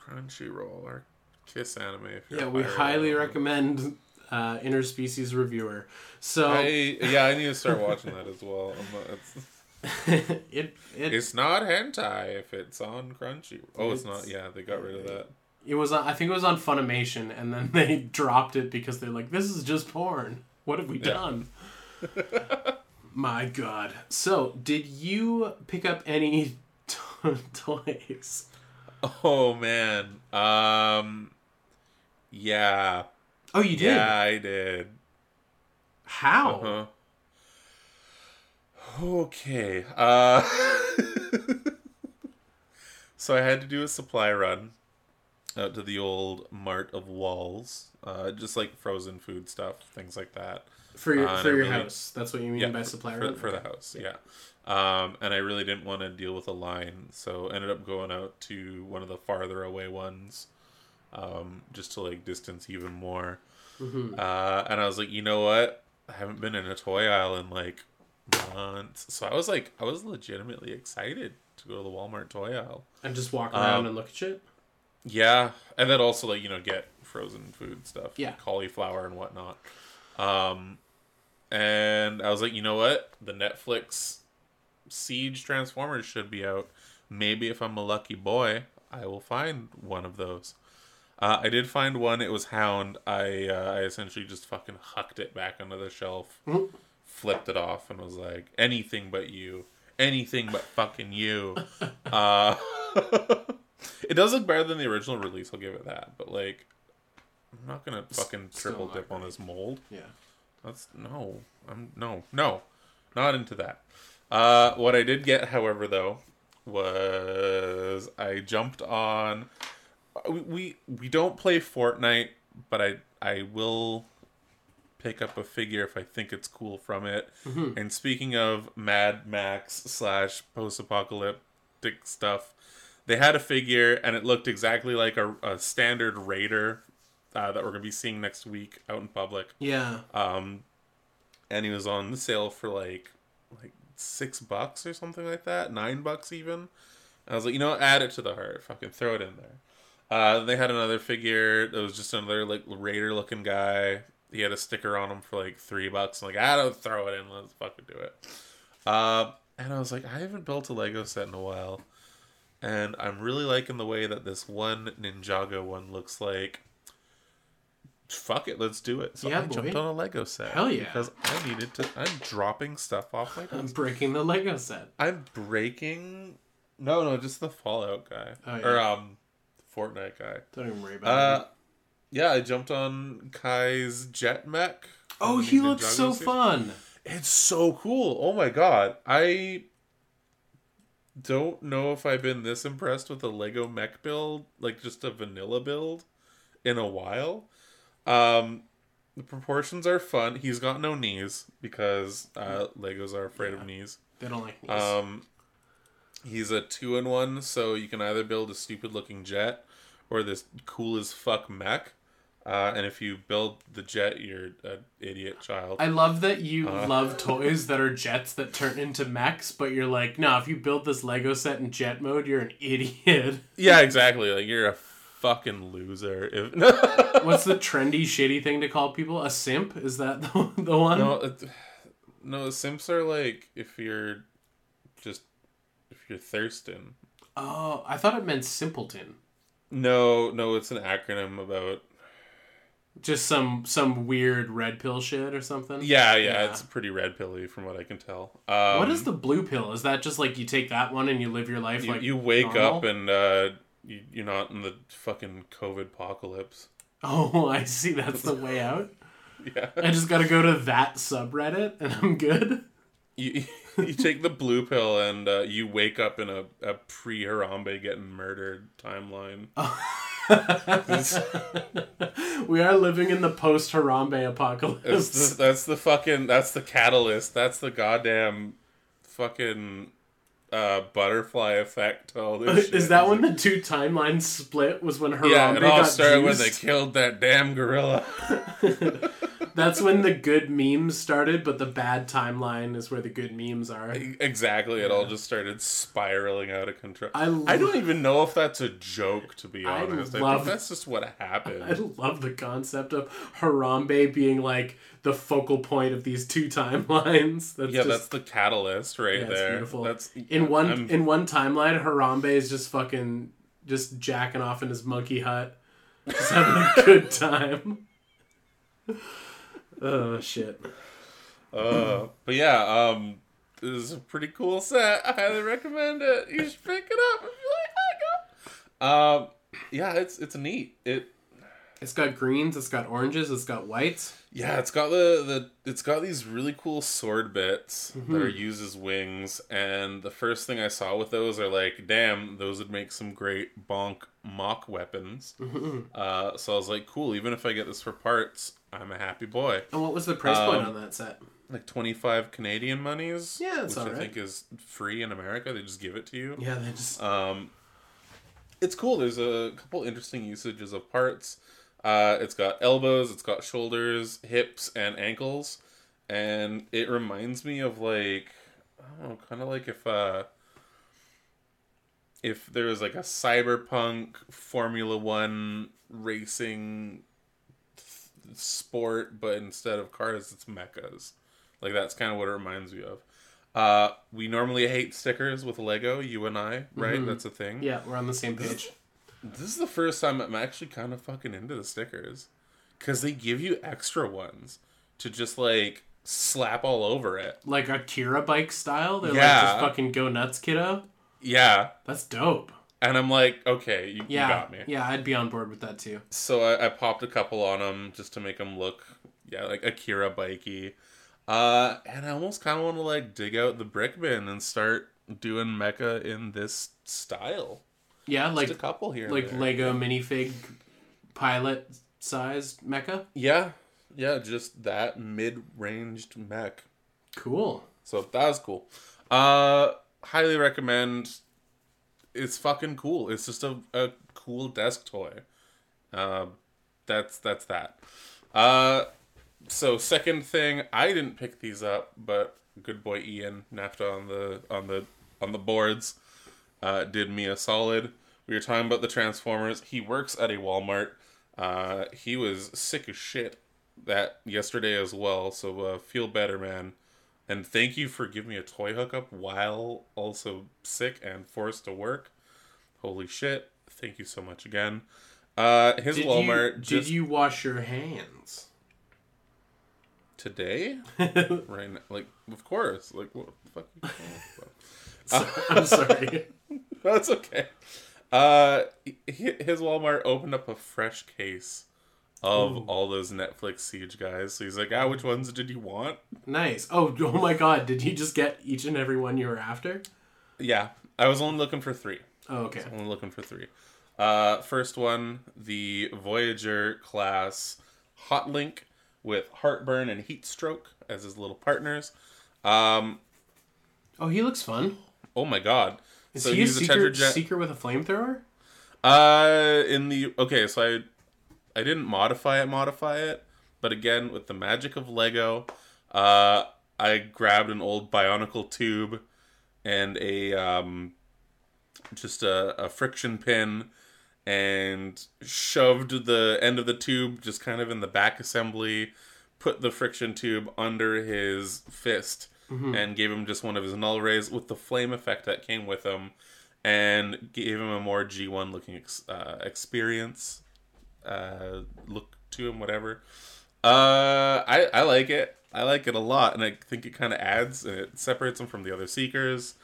Crunchyroll or Kiss Anime. If you're yeah, we highly recommend uh, Interspecies Reviewer. So I, yeah, I need to start [LAUGHS] watching that as well. Not, it's, [LAUGHS] it it It's not hentai if it's on Crunchy. Oh, it's, It's- not. Yeah, they got rid of that. it was on, I think it was on Funimation, and then [LAUGHS] they dropped it because they're like, "This is just porn. What have we Yeah. done?" [LAUGHS] My God. So, did you pick up any to- [LAUGHS] toys? Oh man. Um. Yeah. Oh, you did. Yeah, I did. How? Uh-huh. Okay. Uh. [LAUGHS] so I had to do a supply run out to the old Mart of Walls, uh, just like frozen food stuff, things like that. For your Uh, for your really- house. That's what you mean by supply for, for the house. Yeah. Um, and I really didn't want to deal with a line, so ended up going out to one of the farther away ones, um, just to like distance even more. Mhm. Uh, and I was like, you know what? I haven't been in a toy aisle in like months, so I was like, I was legitimately excited to go to the Walmart toy aisle. And just walk around Um, and look at shit? Yeah, and then also like you know get frozen food stuff, Yeah. cauliflower and whatnot. Um, and I was like, you know what, the Netflix Siege Transformers should be out. Maybe if I'm a lucky boy, I will find one of those. Uh, I did find one. It was Hound. I uh, I essentially just fucking hucked it back onto the shelf, Mhm. flipped it off, and was like, anything but you, anything but fucking you. [LAUGHS] uh, [LAUGHS] it does look better than the original release. I'll give it that. But like, I'm not gonna fucking still triple not dip on great. this mold. Yeah. That's no. I'm no, no, not into that. Uh, what I did get, however, though, was I jumped on. We we, we don't play Fortnite, but I I will pick up a figure if I think it's cool from it. Mhm. And speaking of Mad Max slash post apocalyptic stuff, they had a figure and it looked exactly like a, a standard Raider uh, that we're gonna be seeing next week out in public. Yeah. um and he was on the sale for like like six bucks or something like that nine bucks even. I was like you know what? Add it to the heart. Fucking throw it in there. Uh they had another figure that was just another like raider looking guy. He had a sticker on him for like three bucks. I'm like i don't throw it in. Let's fucking do it. Uh and i was like i haven't built a lego set in a while and i'm really liking the way that this one ninjago one looks like fuck it, let's do it. So Yeah, I jumped on a Lego set. Hell yeah. Because I needed to. I'm dropping stuff off [LAUGHS] my I'm breaking the Lego set. I'm breaking. No, no, just the Fallout guy Oh, yeah. or um, Fortnite guy. Don't even worry about Uh, it. yeah, I jumped on Kai's jet mech. Oh, he looks so series. fun. It's so cool. Oh my god. I don't know if I've been this impressed with a Lego mech build, like just a vanilla build, in a while. Um the proportions are fun. He's got no knees because uh Legos are afraid Yeah. of knees. They don't like knees. Um he's a two in one, so you can either build a stupid looking jet or this cool as fuck mech. Uh, and if you build the jet, you're an idiot child. I love that you uh, love toys that are jets that turn into mechs, but you're like, no, if you build this Lego set in jet mode, you're an idiot. [LAUGHS] Yeah, exactly. Like you're a fucking loser. If [LAUGHS] What's the trendy, shitty thing to call people? A simp? Is that [LAUGHS] the, the one? no, it, no, simps are like if you're just if you're thirsting. Oh, I thought it meant simpleton. No, no, it's an acronym about. Just some some weird red pill shit or something. Yeah, yeah, Yeah. it's pretty red pilly from what I can tell. Um, what is the blue pill? Is that just like you take that one and you live your life You, like you wake normal? up and uh, you, you're not in the fucking COVID apocalypse. Oh, [LAUGHS] I see. That's the way out. [LAUGHS] Yeah, I just gotta go to that subreddit and I'm good. you [LAUGHS] you take the blue pill and uh, you wake up in a, a pre Harambe getting murdered timeline. [LAUGHS] we are living in the post Harambe apocalypse. That's the, that's the fucking that's the catalyst. That's the goddamn fucking uh, butterfly effect. to all this. [LAUGHS] Is that when the two timelines split? Was when Harambe Yeah, it all got started when they killed that damn gorilla. [LAUGHS] That's when the good memes started, but the bad timeline is where the good memes are. exactly, it all just started spiraling out of control. I, I don't even know if that's a joke, to be honest. I, love- think that's just what happened. I love the concept of Harambe being like, the focal point of these two timelines. [LAUGHS] That's Yeah, just, that's the catalyst right Yeah, there. beautiful. That's in one I'm- in one timeline. Harambe is just fucking just jacking off in his monkey hut, just having a [LAUGHS] good time. [LAUGHS] Oh shit! Uh, but yeah, um, this is a pretty cool set. I highly recommend it. You should pick it up if you like Lego. Um, yeah, it's it's neat. It It's got greens. It's got oranges. It's got whites. yeah, it's got the the it's got these really cool sword bits Mm-hmm. that are used as wings. And the first thing I saw with those are like, damn, those would make some great bonk mock weapons. Mm-hmm. Uh, so I was like, cool. Even if I get this for parts, I'm a happy boy. And what was the price point Um, on that set? Like twenty five Canadian monies. Yeah, that's which I think is free in America. They just give it to you. Yeah, they just Um, it's cool. There's a couple interesting usages of parts. Uh, it's got elbows, it's got shoulders, hips, and ankles, and it reminds me of like I don't know, kind of like if uh, if there was like a cyberpunk Formula One racing th- sport, but instead of cars, it's mechas. Like that's kind of what it reminds me of. Uh, we normally hate stickers with Lego, you and I, right? That's a thing. yeah, we're on the same page. This is the first time I'm actually kind of fucking into the stickers. Because they give you extra ones to just like slap all over it. Like Akira bike style. They're like just fucking go nuts, kiddo. Yeah. That's dope. And I'm like, okay, you, Yeah, you got me. yeah, I'd be on board with that too. So I, I popped a couple on them just to make them look, yeah, like Akira bikey. Uh, and I almost kind of want to like dig out the brick bin and start doing mecha in this style. Yeah, like Just a couple here. and like there. Lego minifig pilot sized mecha. Yeah, yeah, just that mid-ranged mech. Cool. So that was cool. Uh, highly recommend. It's fucking cool. It's just a, a cool desk toy. Uh, that's that's that. Uh, so second thing, I didn't pick these up, but good boy Ian NAFTA on the on the on the boards uh, did me a solid. We were talking about the Transformers. He works at a Walmart. Uh, he was sick as shit that yesterday as well. So uh, feel better, man. And thank you for giving me a toy hookup while also sick and forced to work. Holy shit! Thank you so much again. Uh, his Did you, you just did you wash your hands? today, [LAUGHS] right now, like of course, like what the fuck? Are you about? [LAUGHS] I'm sorry. [LAUGHS] That's okay. Uh, he- his Walmart opened up a fresh case of all those Netflix Siege guys. So he's like, ah, which ones did you want? nice. Oh, [LAUGHS] oh my god, did you just get each and every one you were after? Yeah, I was only looking for three. Oh, okay. Only looking for three. Uh, first one, the Voyager class Hot Link with Heartburn and Heat Stroke as his little partners. Um, Oh, he looks fun. oh my god. Is so he a he's a seeker, Tetrajet. seeker with a flamethrower? Uh, in the okay, so I I didn't modify it, modify it, but again with the magic of Lego, uh, I grabbed an old Bionicle tube and a um, just a, a friction pin and shoved the end of the tube just kind of in the back assembly, put the friction tube under his fist, and gave him just one of his null rays with the flame effect that came with him, and gave him a more G1 looking ex- uh, experience uh, look to him, whatever. Uh, I I like it. I like it a lot, and I think it kind of adds and it separates him from the other seekers.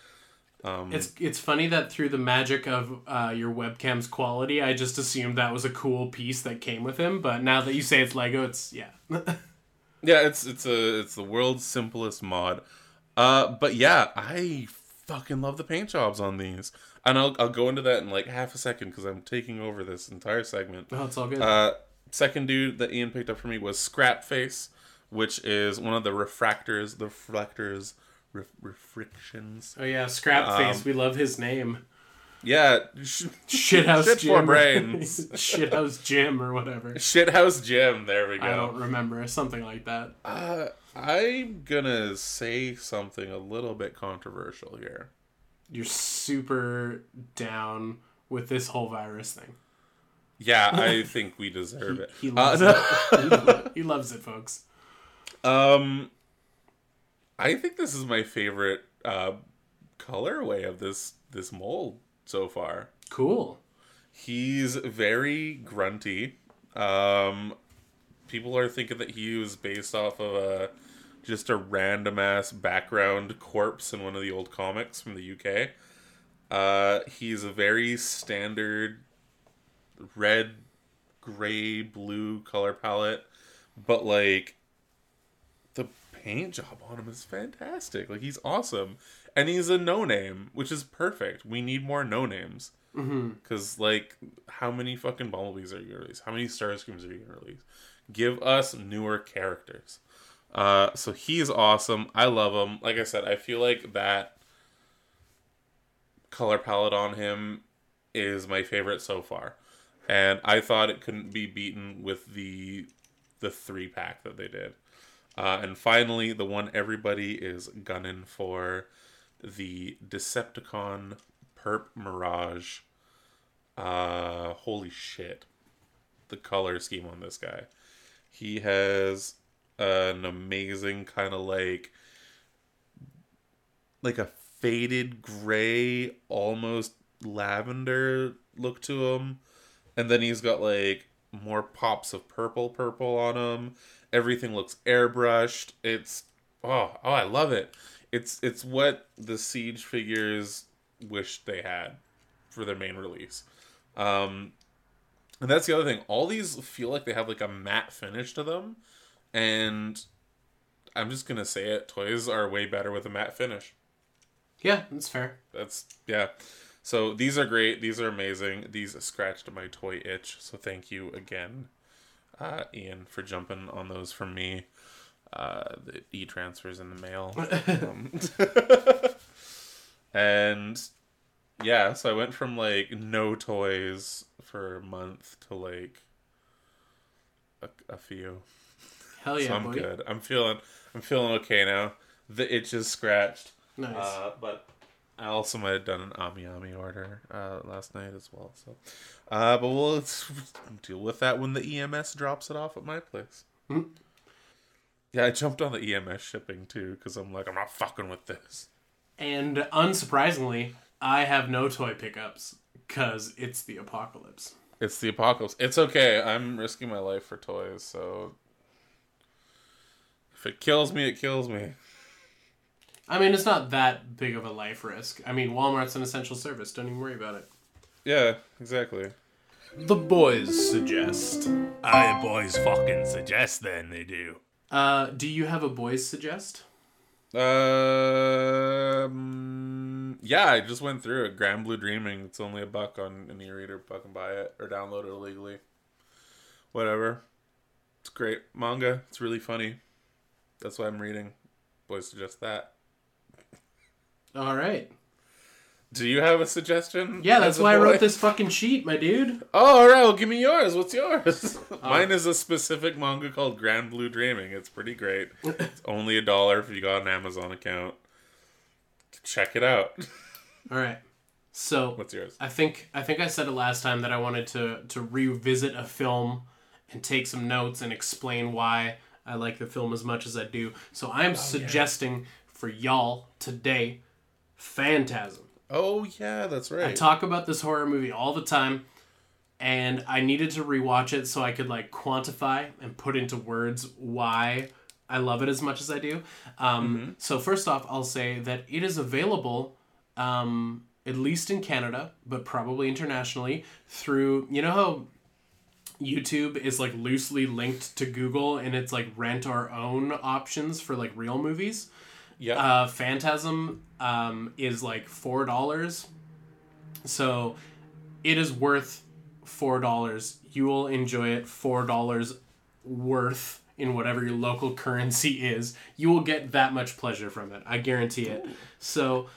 Um, It's it's funny that through the magic of uh, your webcam's quality, I just assumed that was a cool piece that came with him. But now that you say it's Lego, it's yeah. [LAUGHS] Yeah, it's it's a it's the world's simplest mod. Uh, but yeah, I fucking love the paint jobs on these, and I'll I'll go into that in like half a second because I'm taking over this entire segment. oh, it's all good. Uh, second dude that Ian picked up for me was Scrap Face, which is one of the refractors, the reflectors, ref- refractions. oh yeah, Scrap Face. um, we love his name. Yeah, sh- Shithouse shit Jim. for brains. [LAUGHS] Shithouse Jim or whatever. Shithouse Jim. There we go. I don't remember something like that. Uh, I'm gonna say something a little bit controversial here. You're super down with this whole virus thing. Yeah, I [LAUGHS] think we deserve it. He Uh, [LAUGHS] loves no. it. He lo- he loves it, folks. Um, I think this is my favorite uh, colorway of this this mold so far. Cool. He's very grunty. Um, people are thinking that he was based off of a just a random ass background corpse in one of the old comics from the UK. Uh, he's a very standard red, gray, blue color palette, but like the paint job on him is fantastic. Like he's awesome, and he's a no name, which is perfect. We need more no names. Because, like, how many fucking Bumblebees are you gonna release? How many Starscreams are you gonna release? Give us newer characters. Uh, so he's awesome. I love him. Like I said, I feel like that color palette on him is my favorite so far, and I thought it couldn't be beaten with the the three pack that they did. Uh, and finally, the one everybody is gunning for, the Decepticon Perp Mirage. Uh, holy shit. The color scheme on this guy. He has an amazing kind of like like a faded gray, almost lavender look to him. And then he's got like more pops of purple purple on him. Everything looks airbrushed. It's oh, oh I love it. It's it's what the Siege figures wished they had for their main release. Um and that's the other thing. All these feel like they have like a matte finish to them. And I'm just gonna say it, toys are way better with a matte finish. Yeah, that's fair. That's yeah. So these are great. These are amazing. These scratched my toy itch. So thank you again, uh, Ian, for jumping on those for me. Uh, the e transfers in the mail. [LAUGHS] um, [LAUGHS] and yeah, so I went from like no toys for a month to like a, a few. Hell yeah, so I'm boy. good. I'm feeling I'm feeling okay now. The itch is scratched. Nice. Uh, but I also might have done an Ami Ami order uh, last night as well. So, uh, but we'll deal with that when the EMS drops it off at my place. Hmm. Yeah, I jumped on the EMS shipping too because I'm like, I'm not fucking with this. and unsurprisingly, I have no toy pickups because it's the apocalypse. It's the apocalypse. It's okay. I'm risking my life for toys, so if it kills me, it kills me. I mean, it's not that big of a life risk. I mean, Walmart's an essential service. Don't even worry about it. Yeah, exactly. The boys suggest. I boys fucking suggest then they do. Uh, do you have a boys suggest? Um, yeah, I just went through it. Grand Blue Dreaming. It's only a buck on an e-reader. Fucking buy it or download it illegally. Whatever. It's great manga. It's really funny. That's why I'm reading. Boys suggest that. All right. Do you have a suggestion? Yeah, that's why I wrote this fucking sheet, my dude. Oh, all right. Well, give me yours. What's yours? [LAUGHS] Uh, Mine is a specific manga called Grand Blue Dreaming. It's pretty great. [LAUGHS] it's only a dollar if you got an Amazon account. Check it out. [LAUGHS] All right. So What's yours? I think I think I said it last time that I wanted to to revisit a film and take some notes and explain why I like the film as much as I do. So I'm oh, suggesting for y'all today Phantasm. Oh yeah, that's right. I talk about this horror movie all the time and I needed to rewatch it so I could like quantify and put into words why I love it as much as I do. Um, So first off, I'll say that it is available, um, at least in Canada, but probably internationally through you know how YouTube is like loosely linked to Google and it's like rent our own options for like real movies. yeah. Uh, Phantasm um, is like four dollars, so it is worth four dollars. You will enjoy it four dollars worth in whatever your local [LAUGHS] currency is. You will get that much pleasure from it. I guarantee it. So,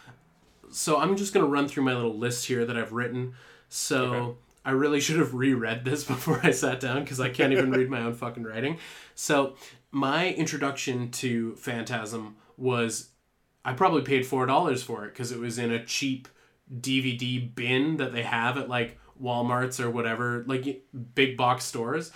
so I'm just gonna run through my little list here that I've written. So. Okay. I really [LAUGHS] should have reread this [LAUGHS] before I sat down because I can't even read my own fucking writing. So, my introduction to Phantasm was I probably paid four dollars for it because it was in a cheap DVD bin that they have at like Walmart's or whatever, like big box stores.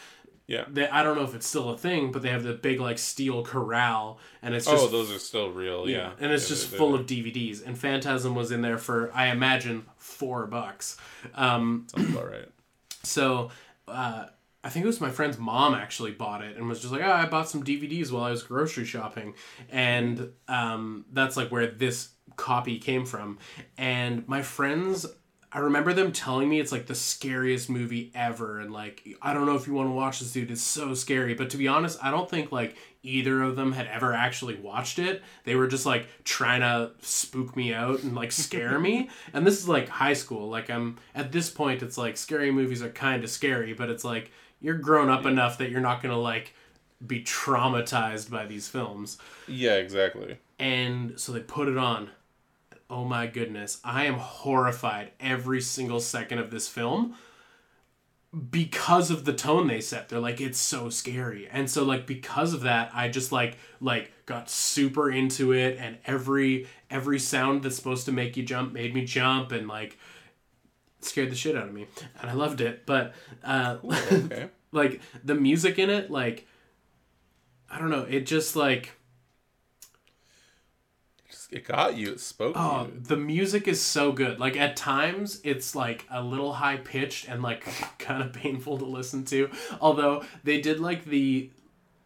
Yeah. They, I don't know if it's still a thing, but they have the big like steel corral, and it's just oh, those are still real. Yeah. and it's Yeah, just they- full they- of DVDs. And Phantasm was in there for I imagine four bucks. Um, Sounds about right. [CLEARS THROAT] so uh, I think it was my friend's mom actually bought it and was just like, "Oh, I bought some DVDs while I was grocery shopping," and um, that's like where this copy came from. And my friends. I remember them telling me it's like the scariest movie ever, and like I don't know if you want to watch this, dude. It's so scary. But to be honest, I don't think like either of them had ever actually watched it. They were just like trying to spook me out and like scare me. [LAUGHS] And this is like high school. Like I'm at this point, it's like scary movies are kind of scary, but it's like you're grown up enough that you're not gonna like be traumatized by these films. Yeah, exactly. And so they put it on. Oh my goodness. I am horrified every single second of this film because of the tone they set. They're like it's so scary. And so like because of that, I just like like got super into it and every every sound that's supposed to make you jump made me jump and like scared the shit out of me. And I loved it. But uh Okay. [LAUGHS] like the music in it like I don't know, it just like it got you. It spoke Oh, to you. the music is so good. Like at times it's like a little high pitched and like [LAUGHS] kind of painful to listen to. Although they did like the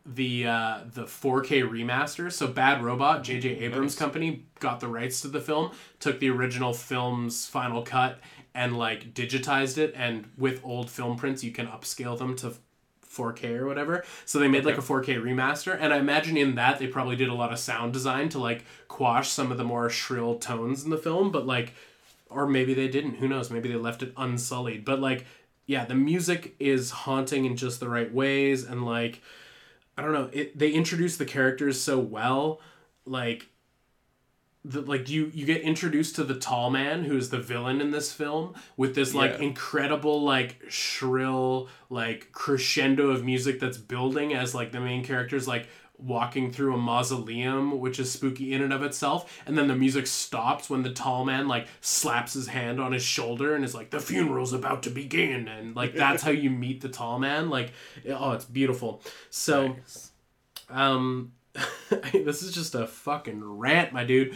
the uh the 4K remaster. So Bad Robot, JJ Abrams Nice. company got the rights to the film, took the original film's final cut and like digitized it and with old film prints you can upscale them to 4K or whatever. So they made like a 4K remaster, and I imagine in that they probably did a lot of sound design to like quash some of the more shrill tones in the film, but like, or maybe they didn't. Who knows? Maybe they left it unsullied. But like, yeah, the music is haunting in just the right ways, and like, I don't know, it they introduce the characters so well, like. The, like you you get introduced to the tall man who's the villain in this film with this like Yeah. incredible like shrill like crescendo of music that's building as like the main character's like walking through a mausoleum which is spooky in and of itself and then the music stops when the tall man like slaps his hand on his shoulder and is like the funeral's about to begin and like that's how you meet the tall man like oh it's beautiful so Nice. um [LAUGHS] this is just a fucking rant my dude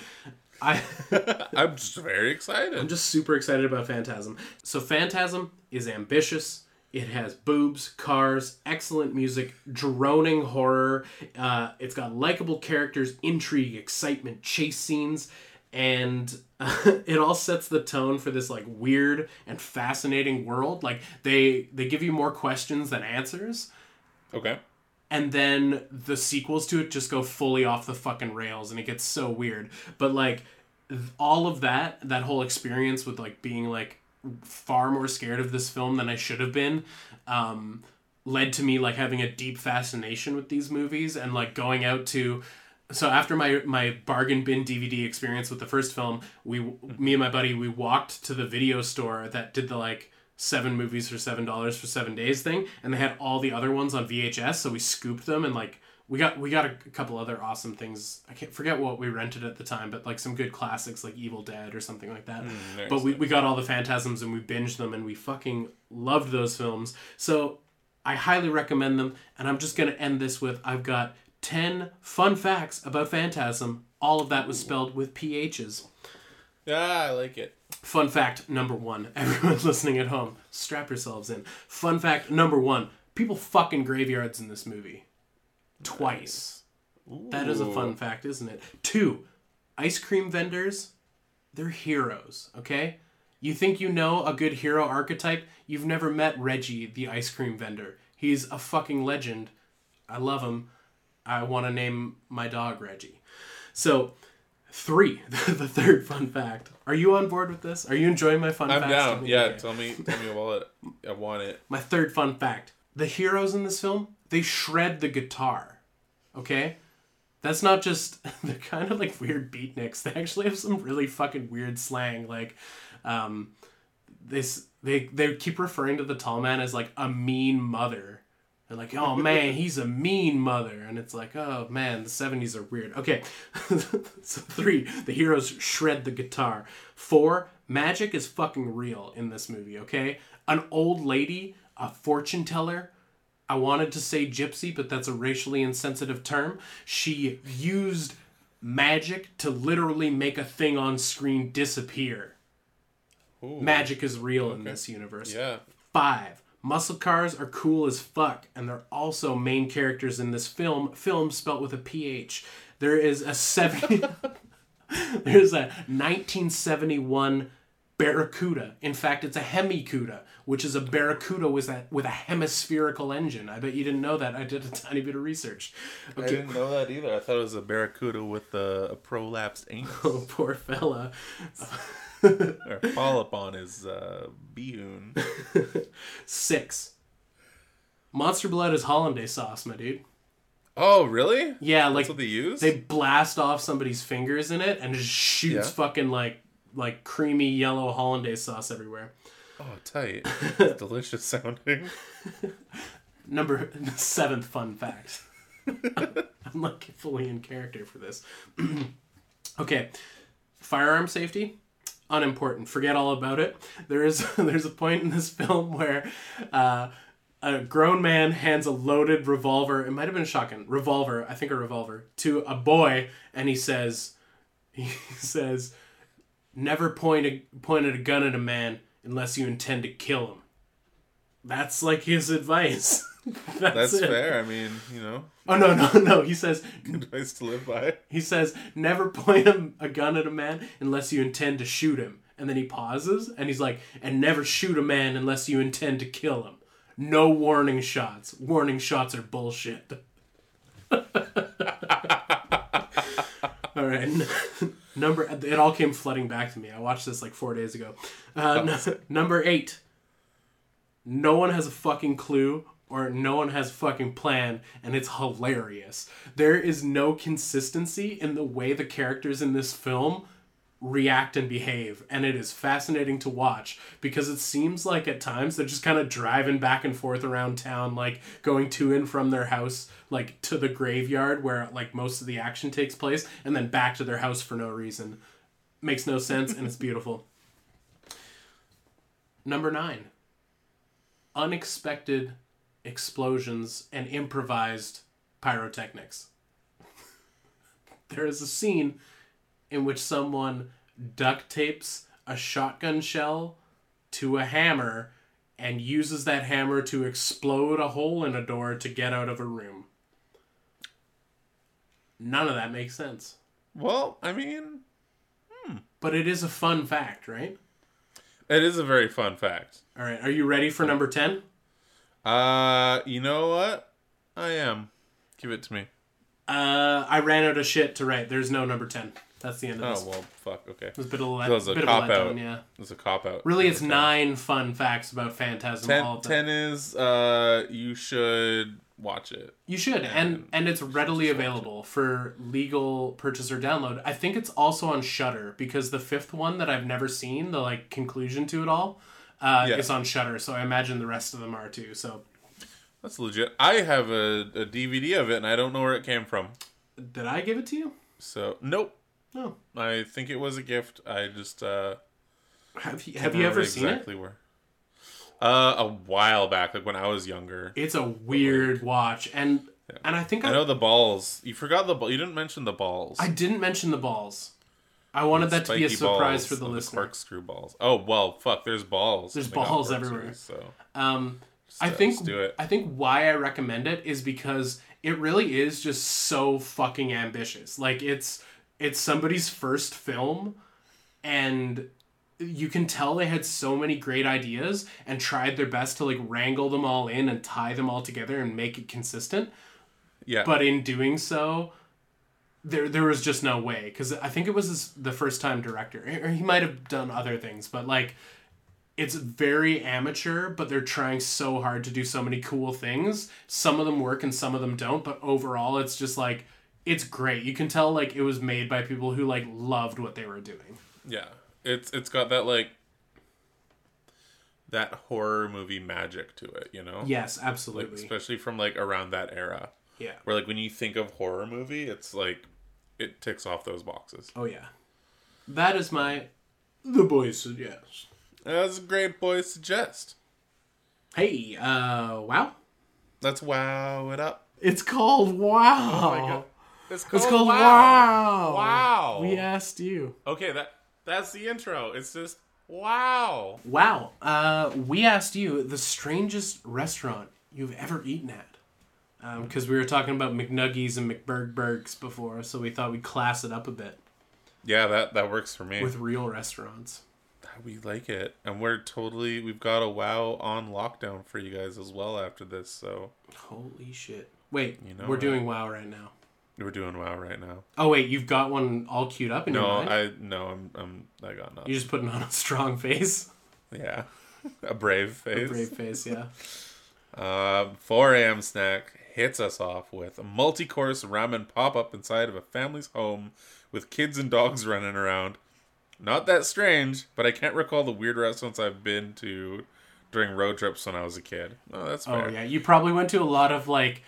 i [LAUGHS] I'm just very excited. I'm just super excited about Phantasm. So Phantasm is ambitious. It has boobs, cars, excellent music, droning horror. Uh, it's got likable characters, intrigue, excitement, chase scenes, and [LAUGHS] it all sets the tone for this like weird and fascinating world. Like they they give you more questions than answers okay. And then the sequels to it just go fully off the fucking rails and it gets so weird. But like th- all of that that whole experience with like being like far more scared of this film than i should have been um led to me like having a deep fascination with these movies and like going out to so after my my bargain bin DVD experience with the first film, we me and my buddy we walked to the video store that did the like seven movies for seven dollars for seven days thing, and they had all the other ones on VHS. So we scooped them and like we got we got a, couple other awesome things. I can't forget what we rented at the time, but like some good classics like Evil Dead or something like that. nice. But we we got all the Phantasms and we binged them and we fucking loved those films. So I highly recommend them, and I'm just gonna end this with I've got ten fun facts about Phantasm. All of that was spelled with PHs. Yeah, I like it. Fun fact number one. [LAUGHS] Everyone listening at home, strap yourselves in. Fun fact number one. People fucking graveyards in this movie. Twice. That is a fun fact, isn't it? Two, ice cream vendors, they're heroes, okay? You think you know a good hero archetype? You've never met Reggie, the ice cream vendor. He's a fucking legend. I love him. I want to name my dog Reggie. So, three, [LAUGHS] the third fun fact. Are you on board with this? Are you enjoying my fun I'm facts? down. Yeah, Okay. tell me, tell me about it. I want it. My third fun fact. The heroes in this film, they shred the guitar. Okay? That's not just [LAUGHS] they're kind of like weird beatniks. They actually have some really fucking weird slang. Like, um, this they they keep referring to the tall man as like a mean mother. They're like, oh man, he's a mean mother, and it's like, oh man, the seventies are weird. Okay, [LAUGHS] so three, the heroes shred the guitar. Four, magic is fucking real in this movie. Okay, an old lady, a fortune teller, I wanted to say gypsy, but that's a racially insensitive term. She used magic to literally make a thing on screen disappear. Ooh, Magic is real in this universe. Yeah. Five. Muscle cars are cool as fuck, and they're also main characters in this film. Film spelt with a PH. There is a seven. [LAUGHS] There's a 1971 Barracuda. In fact, it's a Hemicuda, which is a Barracuda with a with a hemispherical engine. I bet you didn't know that. I did a tiny bit of research. I didn't know that either. I thought it was a barracuda with a, a prolapsed anus [LAUGHS] Oh, poor fella. [LAUGHS] [LAUGHS] or polyp on his uh, behoon. [LAUGHS] Six. Monster Blood is hollandaise sauce, my dude. Oh, really? Yeah, like That's what they use? they blast off somebody's fingers in it and just shoots Yeah. fucking like like creamy yellow hollandaise sauce everywhere. Oh, tight. [LAUGHS] It's delicious sounding. Number seventh fun fact. I'm like fully in character for this. [CLEARS THROAT] okay, firearm safety, unimportant. Forget all about it. There is [LAUGHS] there's a point in this film where uh, a grown man hands a loaded revolver. It might have been a shotgun revolver. I think a revolver to a boy, and he says, [LAUGHS] he says, never point a point at a gun at a man unless you intend to kill him. That's like his advice. [LAUGHS] [LAUGHS] That's, That's fair. I mean, you know, Oh no no [LAUGHS] no! He says [LAUGHS] good advice to live by. he says never point a, a gun at a man unless you intend to shoot him. And then he pauses and he's like, and never shoot a man unless you intend to kill him. No warning shots. Warning shots are bullshit. all right. Number it all came flooding back to me. I watched this like four days ago. Uh, n- number eight. No one has a fucking clue or no one has fucking plan, and it's hilarious. There is no consistency in the way the characters in this film react and behave, and it is fascinating to watch because it seems like at times they're just kind of driving back and forth around town, like going to and from their house, like to the graveyard where like most of the action takes place, and then back to their house for no reason. Makes no sense, and it's beautiful. Number nine unexpected explosions and improvised pyrotechnics. there is a scene in which someone duct tapes a shotgun shell to a hammer and uses that hammer to explode a hole in a door to get out of a room. None of that makes sense. Well, I mean, hmm. But it is a fun fact, right? it is a very fun fact. All right, are you ready for number 10? Uh, you know what? I am. Give it to me. Uh, I ran out of shit to write. There's no number 10. That's the end of this. Oh well, fuck. Okay, It was a bit of a, let, was a bit cop of a letdown, out. yeah. it's a cop out. Really, it's nine fun facts about Phantasm. all Ten, of 10 is uh, you should watch it. You should, and and it's readily available for legal purchase or download. I think it's also on Shudder because the fifth one that I've never seen, the like conclusion to it all, uh, Yeah. is on Shudder. So I imagine the rest of them are too. So That's legit. I have a, a DVD of it, and I don't know where it came from. did I give it to you? So nope. No. I think it was a gift. I just uh, Have you have you ever remember seen it? exactly where. Uh, a while back, like when I was younger. It's a weird watch, and and I think I, I know the balls. You forgot the ball. You didn't mention the balls. I didn't mention the balls. I wanted that to be a surprise for the listener. corkscrew balls. Oh well, fuck. There's balls. There's balls everywhere. So Um, I think let's do it. I think why I recommend it is because it really is just so fucking ambitious. Like it's it's somebody's first film and you can tell they had so many great ideas and tried their best to like wrangle them all in and tie them all together and make it consistent. yeah. But in doing so, there there was just no way because I think it was his, the first time director, or he might have done other things, but like it's very amateur. But they're trying so hard to do so many cool things. Some of them work and some of them don't. But overall, it's just like it's great. You can tell like it was made by people who like loved what they were doing. Yeah, it's it's got that like that horror movie magic to it, you know. Yes, Like, absolutely. especially from like around that era, yeah. where like when you think of horror movie, it's like it ticks off those boxes. Oh yeah. That is my the boys suggest. That's a great boys suggest. Hey, uh, wow. Let's wow it up. It's called Wow. Oh my god. It's called, It's called Wow. Wow. We asked you. Okay, that that's the intro. It's just wow. Wow. Uh, we asked you the strangest restaurant you've ever eaten at. Because we were talking about McNuggies and McBurgburgs before, so we thought we'd class it up a bit Yeah, that that works for me. with real restaurants. we like it, and we're totally we've got a wow on lockdown for you guys as well after this. So Holy shit. Wait, You know we're doing WoW right now. we're doing wow right now. Oh, wait, you've got one all queued up in No, your mind? I no, I'm I'm I got nothing. You're just putting on a strong face. Yeah, [LAUGHS] a brave face. Brave face, yeah. [LAUGHS] Uh, 4 a.m. snack hits us off with a multi-course ramen pop-up inside of a family's home with kids and dogs [LAUGHS] running around. Not that strange, but I can't recall the weird restaurants I've been to during road trips when I was a kid. Oh, that's fair. Oh, yeah. You probably went to a lot of, like,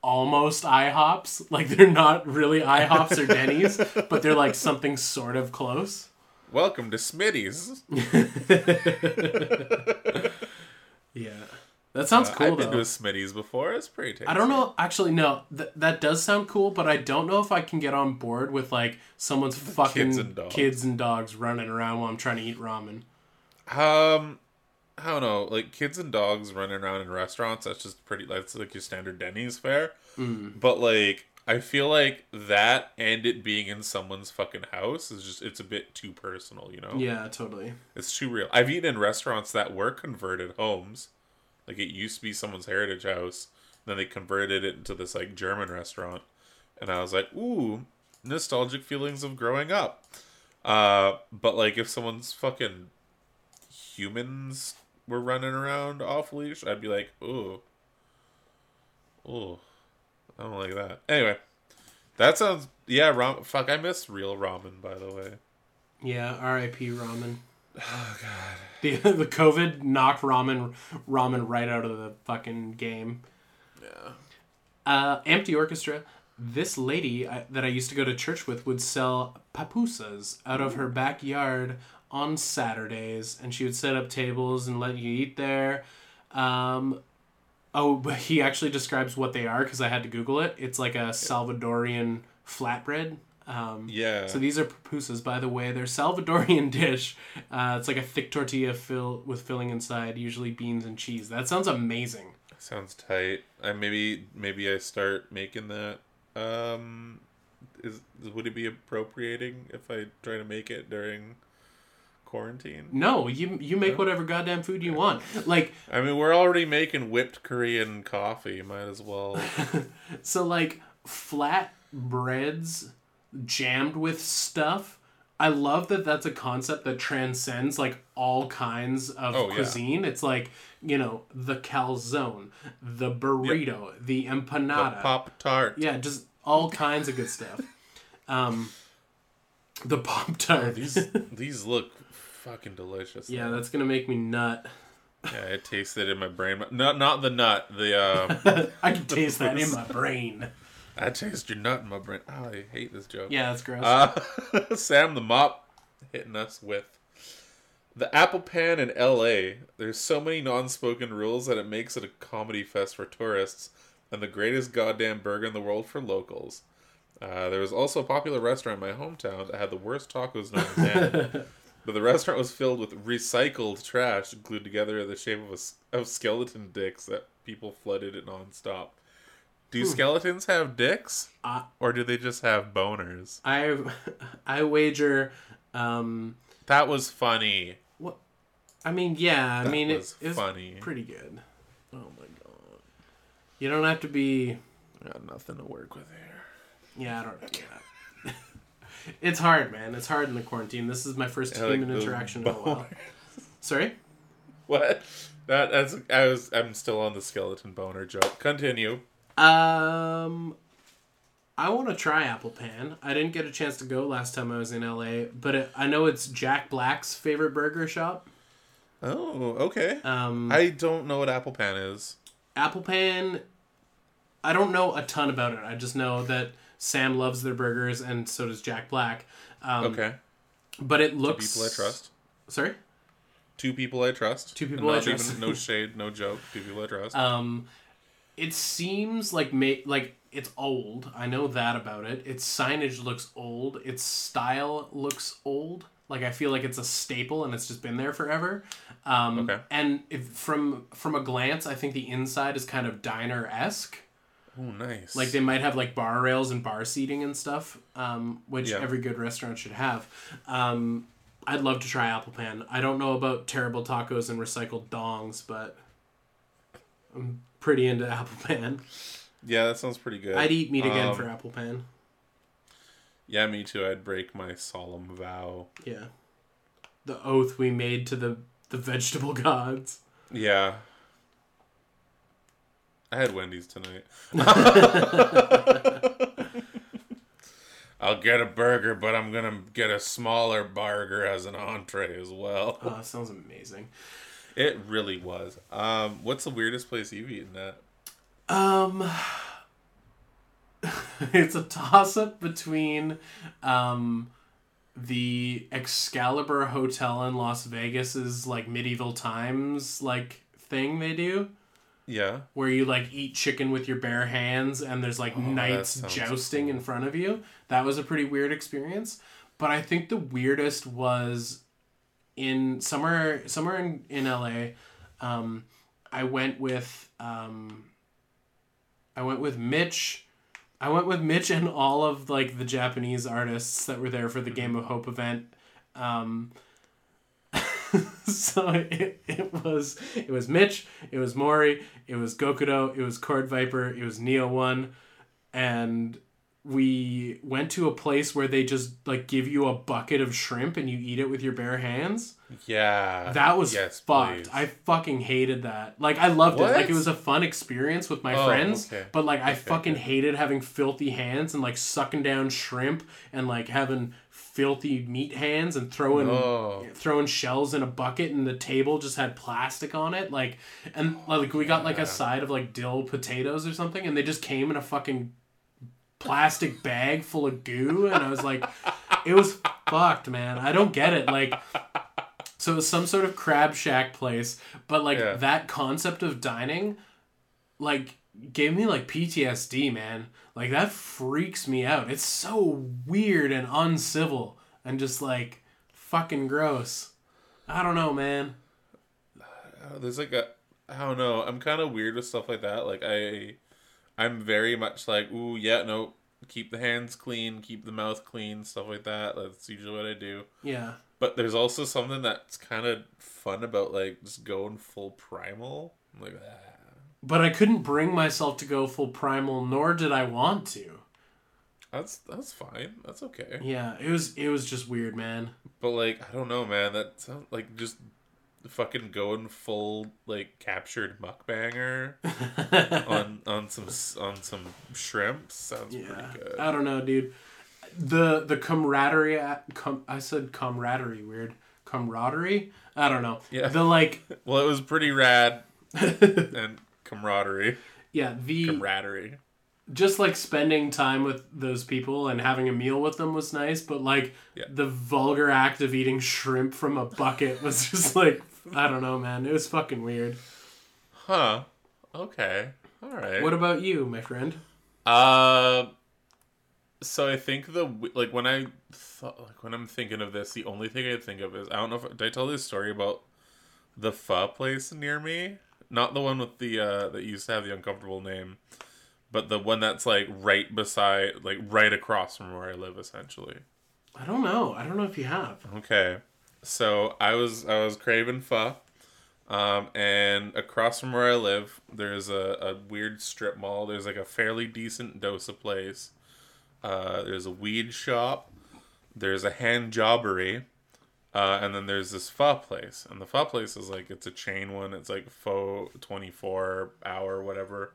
almost IHOPs. [LAUGHS] Like, they're not really IHOPs or Denny's, [LAUGHS] but they're, like, something sort of close. Welcome to Smitty's. Yeah. That sounds Uh, cool, I've been though. to a Smitty's before. It's pretty tasty. I don't know. Actually, no. Th- that does sound cool, but I don't know if I can get on board with like someone's fucking Kids and dogs. kids and dogs running around while I'm trying to eat ramen. Um, I don't know. Like kids and dogs running around in restaurants. That's just pretty. That's like your standard Denny's fare. Mm. But like, I feel like that and it being in someone's fucking house is just. It's a bit too personal. You know. Yeah, totally. It's too real. I've eaten in restaurants that were converted homes. Like it used to be someone's heritage house. Then they converted it into this like German restaurant. And I was like, ooh, nostalgic feelings of growing up. Uh, but like if someone's fucking humans were running around off leash, I'd be like, ooh. Ooh. I don't like that. Anyway. That sounds yeah, ram fuck, I miss real ramen by the way. Yeah, R.I.P. ramen. Oh god. The [LAUGHS] the COVID knocked ramen ramen right out of the fucking game. Yeah. Uh, Empty Orchestra. This lady I, that I used to go to church with would sell papusas out of her backyard on Saturdays, and she would set up tables and let you eat there. Um, oh, but he actually describes what they are because I had to Google it. It's like a Salvadorian flatbread. Um, Yeah. so these are pupusas, by the way. They're Salvadorian [LAUGHS] dish. Uh, it's like a thick tortilla fill with filling inside, usually beans and cheese. That sounds amazing. Sounds tight. I maybe maybe I start making that. Um, is would it be appropriating if I try to make it during quarantine? No, you you make whatever goddamn food you want. Like I mean, we're already making whipped Korean coffee. Might as well. [LAUGHS] so, like flat breads jammed with stuff. I love that that's a concept that transcends like all kinds of Oh, yeah. cuisine. It's like you know the calzone, the burrito, the The empanada. pop tart. Yeah, just all kinds of good stuff. [LAUGHS] Um, the pop tart. These these look fucking delicious. yeah, that's gonna make me nut. Yeah, it tasted in my brain. Not not the nut. The um. [LAUGHS] I can taste that in my brain. I taste your nut in my brain. Oh, I hate this joke. Yeah, that's gross. Uh, [LAUGHS] Sam the Mop hitting us with the Apple Pan in L.A. There's so many non-spoken rules that it makes it a comedy fest for tourists and the greatest goddamn burger in the world for locals. Uh, there was also a popular restaurant in my hometown that had the worst tacos known to man. [LAUGHS] but the restaurant was filled with recycled trash glued together in the shape of, a of skeleton dicks that people flooded it nonstop. Do skeletons have dicks? Uh, or do they just have boners? I [LAUGHS] I wager. Um, That was funny. what? I mean, yeah. I mean, was it, it's funny. pretty good. Oh my god. You don't have to be. I got nothing to work with here. Yeah, I don't. Yeah. [LAUGHS] it's hard, man. It's hard in the quarantine. This is my first like human those interaction in a while. Sorry. What? That that's I was I'm still on the skeleton boner joke. Continue. Um, I want to try Apple Pan. I didn't get a chance to go last time I was in LA, but it, I know it's Jack Black's favorite burger shop. Oh, okay. Um, I don't know what apple pan is. Apple Pan, I don't know a ton about it. I just know that Sam loves their burgers, and so does Jack Black. Um, Okay. But it looks. People I trust. Sorry. Two people I trust. Two people I trust. Even, no shade, no joke. Two people I trust. [LAUGHS] Um, it seems like ma- like it's old. I know that about it. Its signage looks old. Its style looks old. Like I feel like it's a staple and it's just been there forever. Um, Okay. And if from from a glance, I think the inside is kind of diner esque. Oh, nice. Like they might have like bar rails and bar seating and stuff, um, which Yeah. every good restaurant should have. Um, I'd love to try Apple Pan. I don't know about terrible tacos and recycled dongs, but I'm pretty into [LAUGHS] Apple Pan. yeah, that sounds pretty good. I'd eat meat again Um, for Apple Pan. Yeah, me too. I'd break my solemn vow. Yeah, the oath we made to the the vegetable [LAUGHS] gods. Yeah. I had Wendy's tonight. [LAUGHS] I'll get a burger, but I'm gonna get a smaller burger as an entree as well. Oh, that sounds amazing. It really was. Um, what's the weirdest place you've eaten at? Um, [LAUGHS] it's a toss up between um, the Excalibur Hotel in Las Vegas's like medieval times like thing they do, Yeah. where you like eat chicken with your bare hands and there's like knights sounds jousting in front of you. That was a pretty weird experience. But I think the weirdest was in somewhere somewhere in, in LA. Um, I went with um, I went with Mitch. I went with Mitch and all of like the Japanese artists that were there for the Game of Hope event. Um, [LAUGHS] so it, it was it was Mitch, it was Mori, it was Gokudo, it was Cord Viper, it was Neo One, and we went to a place where they just like give you a bucket of shrimp and you eat it with your bare hands. Yeah. That was yes, fucked. please. I fucking hated that. Like I loved it. Like it was a fun experience with my Oh, friends. okay. But like I Okay, fucking okay. hated having filthy hands and like sucking down shrimp and like having filthy meat hands and throwing Oh. throwing shells in a bucket and the table just had plastic on it. Like and like we got like a side of like dill potatoes or something and they just came in a fucking plastic bag full of goo and I was like it was fucked, man. I don't get it. Like so it was some sort of crab shack place, but like Yeah. that concept of dining, like gave me like PTSD, man. Like that freaks me out. It's so weird and uncivil and just like fucking gross. I don't know, man. Uh, there's like a I don't know. I'm kind of weird with stuff like that. Like I, I'm very much like, ooh, yeah, no, keep the hands clean, keep the mouth clean, stuff like that. That's usually what I do. Yeah. But there's also something that's kind of fun about like just going full primal. I'm like, ah. But I couldn't bring myself to go full primal, nor did I want to. that's that's fine. That's okay. Yeah, it was it was just weird, man. But like, I don't know, man. That sounds like just fucking going full like captured mukbanger [LAUGHS] on on some on some shrimp sounds Yeah, pretty good. I don't know, dude. The the camaraderie, uh, com, I said camaraderie, weird camaraderie. I don't know. Yeah. The like, [LAUGHS] Well, it was pretty rad [LAUGHS] and camaraderie, yeah, the camaraderie. just like spending time with those people and having a meal with them was nice, but like Yeah. the vulgar act of eating shrimp from a bucket was just like [LAUGHS] I don't know, man. It was fucking weird. Huh. Okay. All right. What about you, my friend? Uh, so I think the like when I thought like when I'm thinking of this, the only thing I think of is I don't know if did I tell this story about the pho place near me, not the one with the uh that used to have the uncomfortable name, but the one that's like right beside like right across from where I live essentially. I don't know. I don't know if you have. Okay. So I was I was craving pho. Um, and across from where I live, there's a, a weird strip mall. There's like a fairly decent dosa place. Uh, there's a weed shop. There's a hand jobbery. Uh, and then there's this pho place. And the pho place is like, it's a chain one. It's like pho 24 hour, whatever.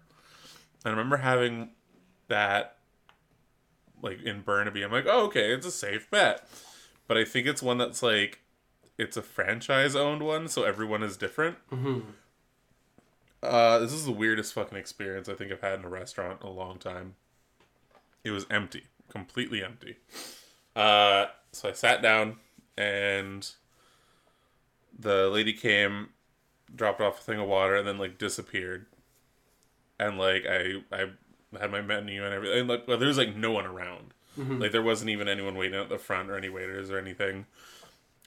And I remember having that like in Burnaby. I'm like, oh, okay, it's a safe bet. But I think it's one that's like, it's a franchise owned one, so everyone is different. Mm-hmm. Uh, this is the weirdest fucking experience I think I've had in a restaurant in a long time. It was empty, completely empty. Uh, so I sat down, and the lady came, dropped off a thing of water, and then like disappeared. and like I I had my menu and everything. And, like, well, there was like no one around. Like there wasn't even anyone waiting at the front or any waiters or anything.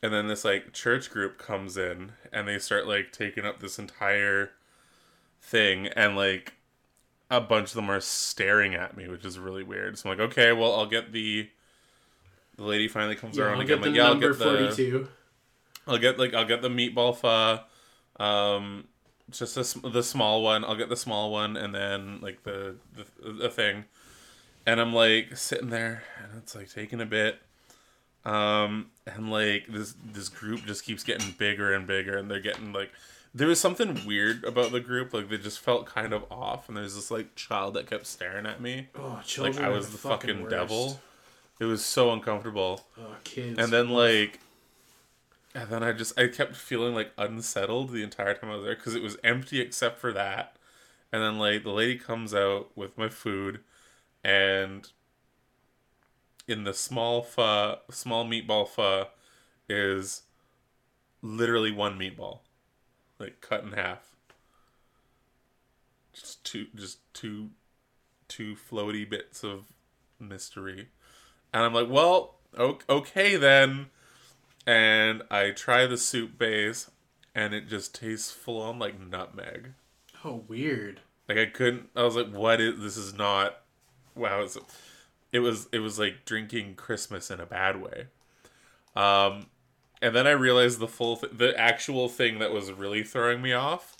And then this like church group comes in and they start like taking up this entire thing and like a bunch of them are staring at me, which is really weird. So I'm like, okay, well I'll get the the lady finally comes Yeah, around I'll again. like, yeah, I'll get the forty-two. I'll get like I'll get the meatball pho, um, just the, the small one. I'll get the small one and then like the the, the thing, and I'm like sitting there and it's like taking a bit, um, and like this this group just keeps getting bigger and bigger, and they're getting like there was something weird about the group. Like they just felt kind of off, and there's this like child that kept staring at me, Oh, children like I was the fucking, worst. devil. It was so uncomfortable Oh, kids. and then like and then i just i kept feeling like unsettled the entire time i was there because it was empty except for that and then like the lady comes out with my food and in the small pho small meatball pho is literally one meatball like cut in half just two just two two floaty bits of mystery and I'm like, well, okay then. And I try the soup base, and it just tastes full on like nutmeg. oh, weird. Like I couldn't. I was like, what is this? Is not. Wow. It's, it was. It was like drinking Christmas in a bad way. Um, and then I realized the full, th- the actual thing that was really throwing me off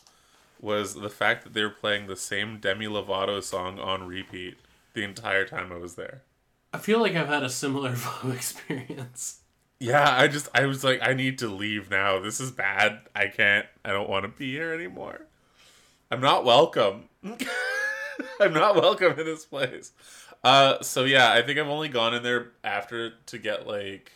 was the fact that they were playing the same Demi Lovato song on repeat the entire time I was there. I feel like I've had a similar [LAUGHS] experience. Yeah, I just I was like I need to leave now. This is bad. I can't. I don't want to be here anymore. I'm not welcome. [LAUGHS] I'm not welcome in this place. Uh so yeah, I think I've only gone in there after to get like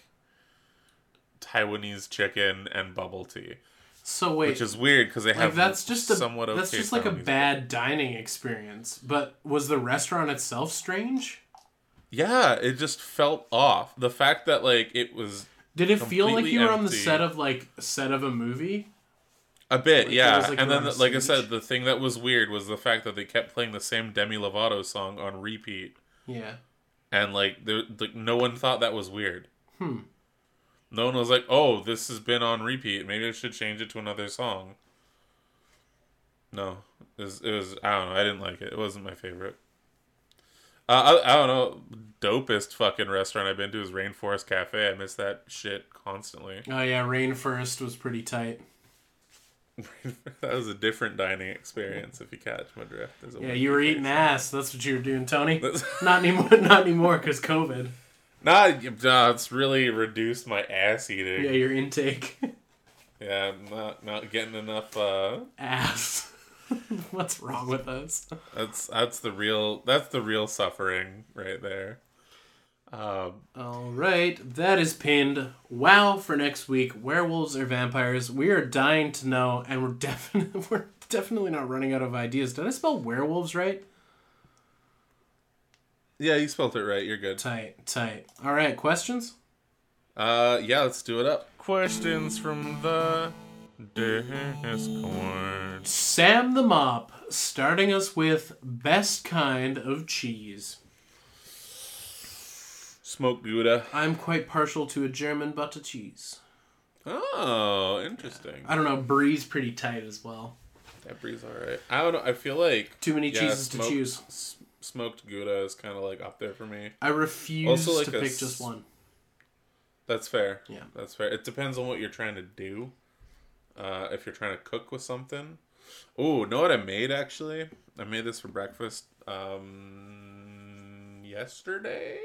Taiwanese chicken and bubble tea, So wait, which is weird because they like have that's just a somewhat that's okay just like a bad dining experience. But was the restaurant itself strange? Yeah, it just felt off. The fact that like it was Did it feel like you were on the set of like set of a movie? A bit, Like, yeah. was, like, and then, like I said, the thing that was weird was the fact that they kept playing the same Demi Lovato song on repeat, Yeah. and like, there, like no one thought that was weird. Hmm. No one was like, "Oh, this has been on repeat. Maybe I should change it to another song." No, it was, it was. I don't know. I didn't like it. It wasn't my favorite. Uh, I, I don't know. Dopest fucking restaurant I've been to is Rainforest Cafe. I miss that shit constantly. Oh yeah, Rainforest was pretty tight. [LAUGHS] that was a different dining experience. If you catch my drift. A Yeah, you were eating ass. That's what you were doing, Tony. [LAUGHS] Not anymore. Not anymore, because COVID. Nah, nah, it's really reduced my ass eating. Yeah, your intake. Yeah, I'm not not getting enough. Uh, ass. [LAUGHS] What's wrong with us? that's that's the real that's the real suffering right there. Um, All right, that is pinned. Wow for next week. Werewolves or vampires? We are dying to know, and we're [LAUGHS] definitely we're definitely not running out of ideas. Did I spell werewolves right? yeah, you spelled it right. You're good. Tight, tight. All right, questions. Uh, yeah, let's do it up. Questions from the Discord. Sam the Mop, starting us with best kind of cheese. Smoked Gouda. I'm quite partial to a German butter cheese. Oh, interesting. I don't know, Brie's pretty tight as well. That breeze all right. I don't know. I feel like Too many yeah, cheeses to choose. s- smoked Gouda is kind of like up there for me. I refuse Also, like to pick s- just one. That's fair. Yeah. That's fair. It depends on what you're trying to do. Uh, if you're trying to cook with something. Oh, know what I made actually? I made this for breakfast um yesterday.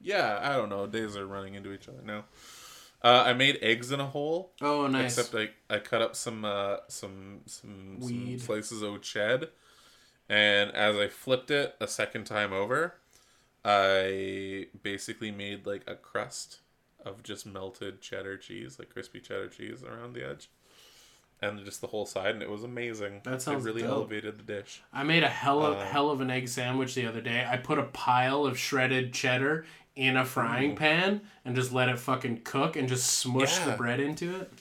Yeah, I don't know. Days are running into each other now. Uh, I made eggs in a hole. Oh, nice. Except I, I cut up some uh, some some, some slices of ched, and as I flipped it a second time over, I basically made like a crust of just melted cheddar cheese, like crispy cheddar cheese around the edge, and just the whole side, and it was amazing. That sounds it really dope. elevated the dish. I made a hell of Uh, hell of an egg sandwich the other day. I put a pile of shredded cheddar in a frying pan and just let it fucking cook and just smush the bread into it.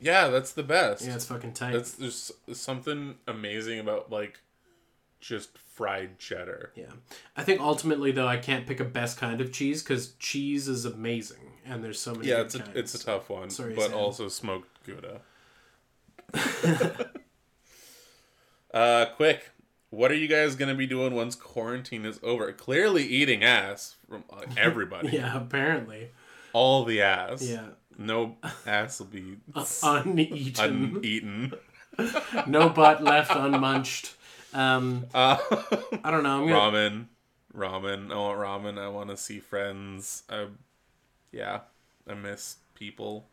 Yeah, that's the best. Yeah, it's fucking tight. That's there's something amazing about like just fried cheddar. Yeah. I think ultimately though I can't pick a best kind of cheese because cheese is amazing and there's so many. Yeah, it's a, kinds. it's a tough one, Sorry, but Sam. also smoked gouda. [LAUGHS] uh, quick, what are you guys gonna be doing once quarantine is over? Clearly eating ass from uh, [LAUGHS] everybody. Yeah, apparently. All the ass. Yeah. No ass will be [LAUGHS] Uneaten. uneaten. [LAUGHS] no butt left unmunched. Um, Uh, I don't know. I'm gonna, ramen, ramen. I want ramen. I want to see friends. I, yeah, I miss people.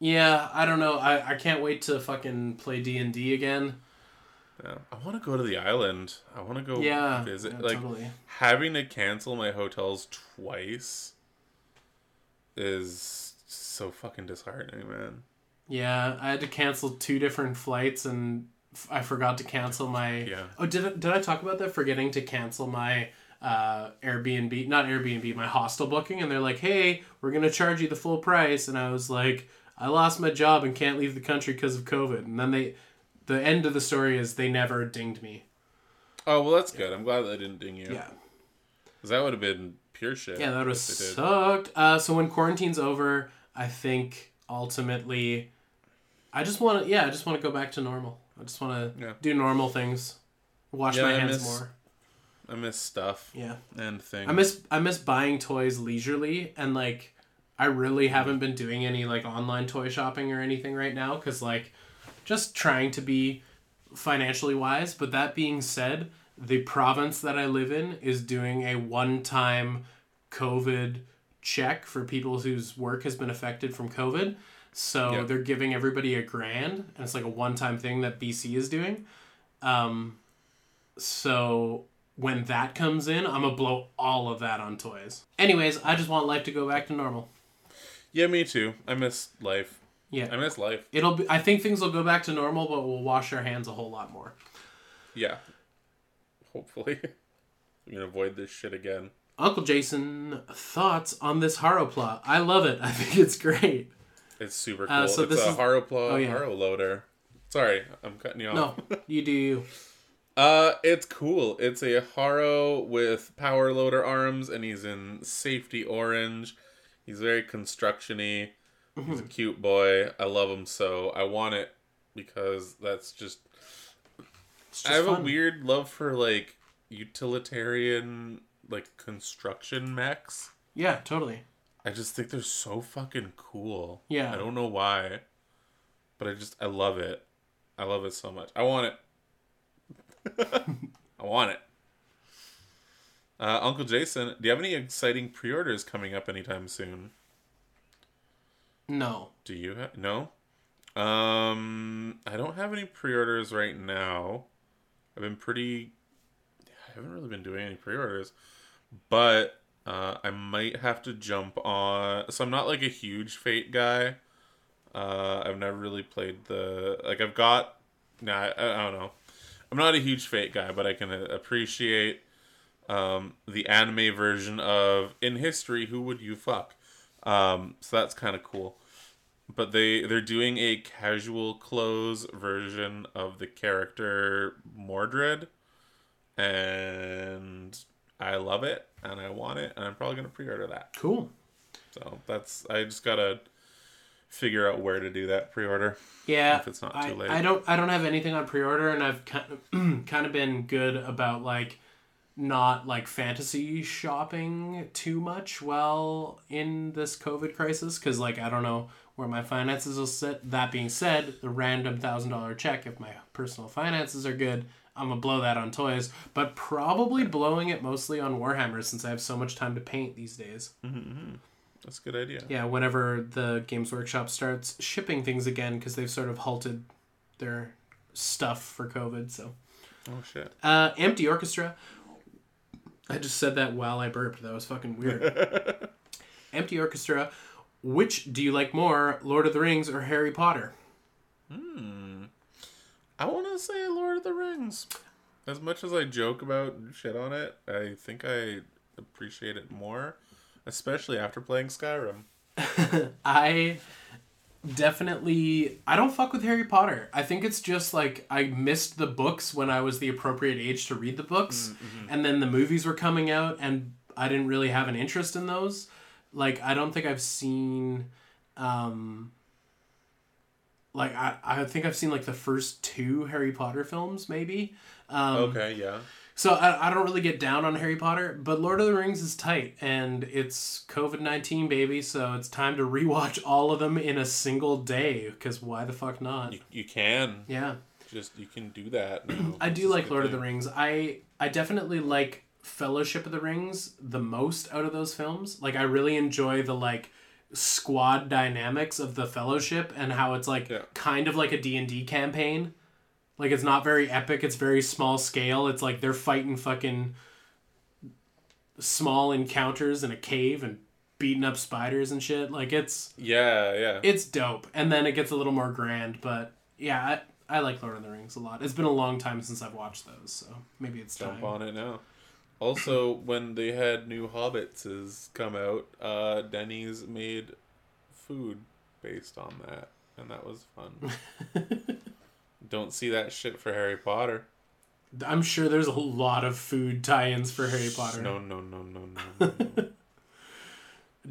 yeah, I don't know. I, I can't wait to fucking play D and D again. Yeah, I want to go to the island. I want to go Yeah, visit. yeah, like totally. having to cancel my hotels twice is so fucking disheartening, man. Yeah, I had to cancel two different flights and f- I forgot to cancel my. Yeah. Oh, did I, did I talk about that? Forgetting to cancel my uh, Airbnb, not Airbnb, my hostel booking, and they're like, "Hey, we're gonna charge you the full price," and I was like, "I lost my job and can't leave the country because of COVID," and then they. The end of the story is they never dinged me. Oh well, that's good. I'm glad they didn't ding you. Yeah. 'Cause that would have been pure shit. Yeah, that would have if they did. sucked. Uh, so when quarantine's over, I think ultimately, I just want to. Yeah, I just want to go back to normal. I just want to Yeah. do normal things, wash Yeah, my hands miss- more. I miss stuff Yeah, and things. I miss I miss buying toys leisurely and like I really haven't been doing any like online toy shopping or anything right now because like just trying to be financially wise. But that being said, the province that I live in is doing a one time COVID check for people whose work has been affected from COVID. So Yeah. they're giving everybody a grand, and it's like a one time thing that BC is doing. Um, so when that comes in, I'm gonna blow all of that on toys. Anyways, I just want life to go back to normal. Yeah, me too. I miss life. Yeah. I mean, it's life. It'll be I think things will go back to normal, but we'll wash our hands a whole lot more. Yeah. Hopefully. [LAUGHS] we can avoid this shit again. Uncle Jason, thoughts on this Haro plot? I love it. [LAUGHS] I think it's great. It's super cool. Uh, so it's this a is- Haro plot, Oh, yeah. Haro loader. Sorry, I'm cutting you off. No, [LAUGHS] you do you. Uh, it's cool. It's a Haro with power loader arms, and he's in safety orange. He's very construction-y. He's a cute boy. I love him so. I want it because that's just. Just I have fun. a weird love for like utilitarian like construction mechs. Yeah, totally. I just think they're so fucking cool. Yeah. I don't know why, but I just I love it. I love it so much. I want it. [LAUGHS] I want it. Uh, Uncle Jason, do you have any exciting pre-orders coming up anytime soon? No. Do you have no? Um, I don't have any pre-orders right now. I've been pretty. I haven't really been doing any pre-orders, but uh, I might have to jump on. So I'm not like a huge Fate guy. Uh, I've never really played the like. I've got. Nah, I, I don't know. I'm not a huge Fate guy, but I can uh, appreciate um, the anime version of In History. Who would you fuck? Um, so that's kind of cool but they they're doing a casual clothes version of the character Mordred, and I love it and I want it and I'm probably gonna pre-order that. Cool. So that's I just gotta figure out where to do that pre-order. Yeah, If it's not I, too late. I don't I don't have anything on pre-order, and I've kind of kind of been good about like not like fantasy shopping too much while in this COVID crisis because like I don't know where my finances will sit. That being said, the random thousand dollar check if my personal finances are good. I'm gonna blow that on toys, but probably blowing it mostly on Warhammer since I have so much time to paint these days. That's a good idea. Yeah, whenever the Games Workshop starts shipping things again, because they've sort of halted their stuff for COVID. So, Oh shit. uh, Empty Orchestra. I just said that while I burped. That was fucking weird. [LAUGHS] Empty Orchestra. Which do you like more, Lord of the Rings or Harry Potter? Hmm. I want to say Lord of the Rings. As much as I joke about shit on it, I think I appreciate it more, especially after playing Skyrim. [LAUGHS] I definitely I don't fuck with Harry Potter. I think it's just like I missed the books when I was the appropriate age to read the books and then the movies were coming out and I didn't really have an interest in those. Like I don't think I've seen um like I, I think I've seen like the first two Harry Potter films maybe. Um Okay, yeah. So I, I don't really get down on Harry Potter, but Lord of the Rings is tight, and it's COVID nineteen, baby. So it's time to rewatch all of them in a single day. Because why the fuck not? You, you can Yeah, just you can do that. now. [CLEARS THROAT] I do like Lord of the. Rings. I I definitely like Fellowship of the Rings the most out of those films. Like I really enjoy the like squad dynamics of the Fellowship and how it's like Yeah. kind of like a D and D campaign. Like it's not very epic. It's very small scale. It's like they're fighting fucking small encounters in a cave and beating up spiders and shit. Like it's Yeah, yeah. it's dope. And then it gets a little more grand, but yeah, I, I like Lord of the Rings a lot. It's been a long time since I've watched those, so maybe it's Jump time. on it now. Also, when they had new Hobbits has come out, uh, Denny's made food based on that, and that was fun. [LAUGHS] Don't see that shit for Harry Potter. I'm sure there's a lot of food tie-ins for Harry Potter. No, no, no, no, no. [LAUGHS] no.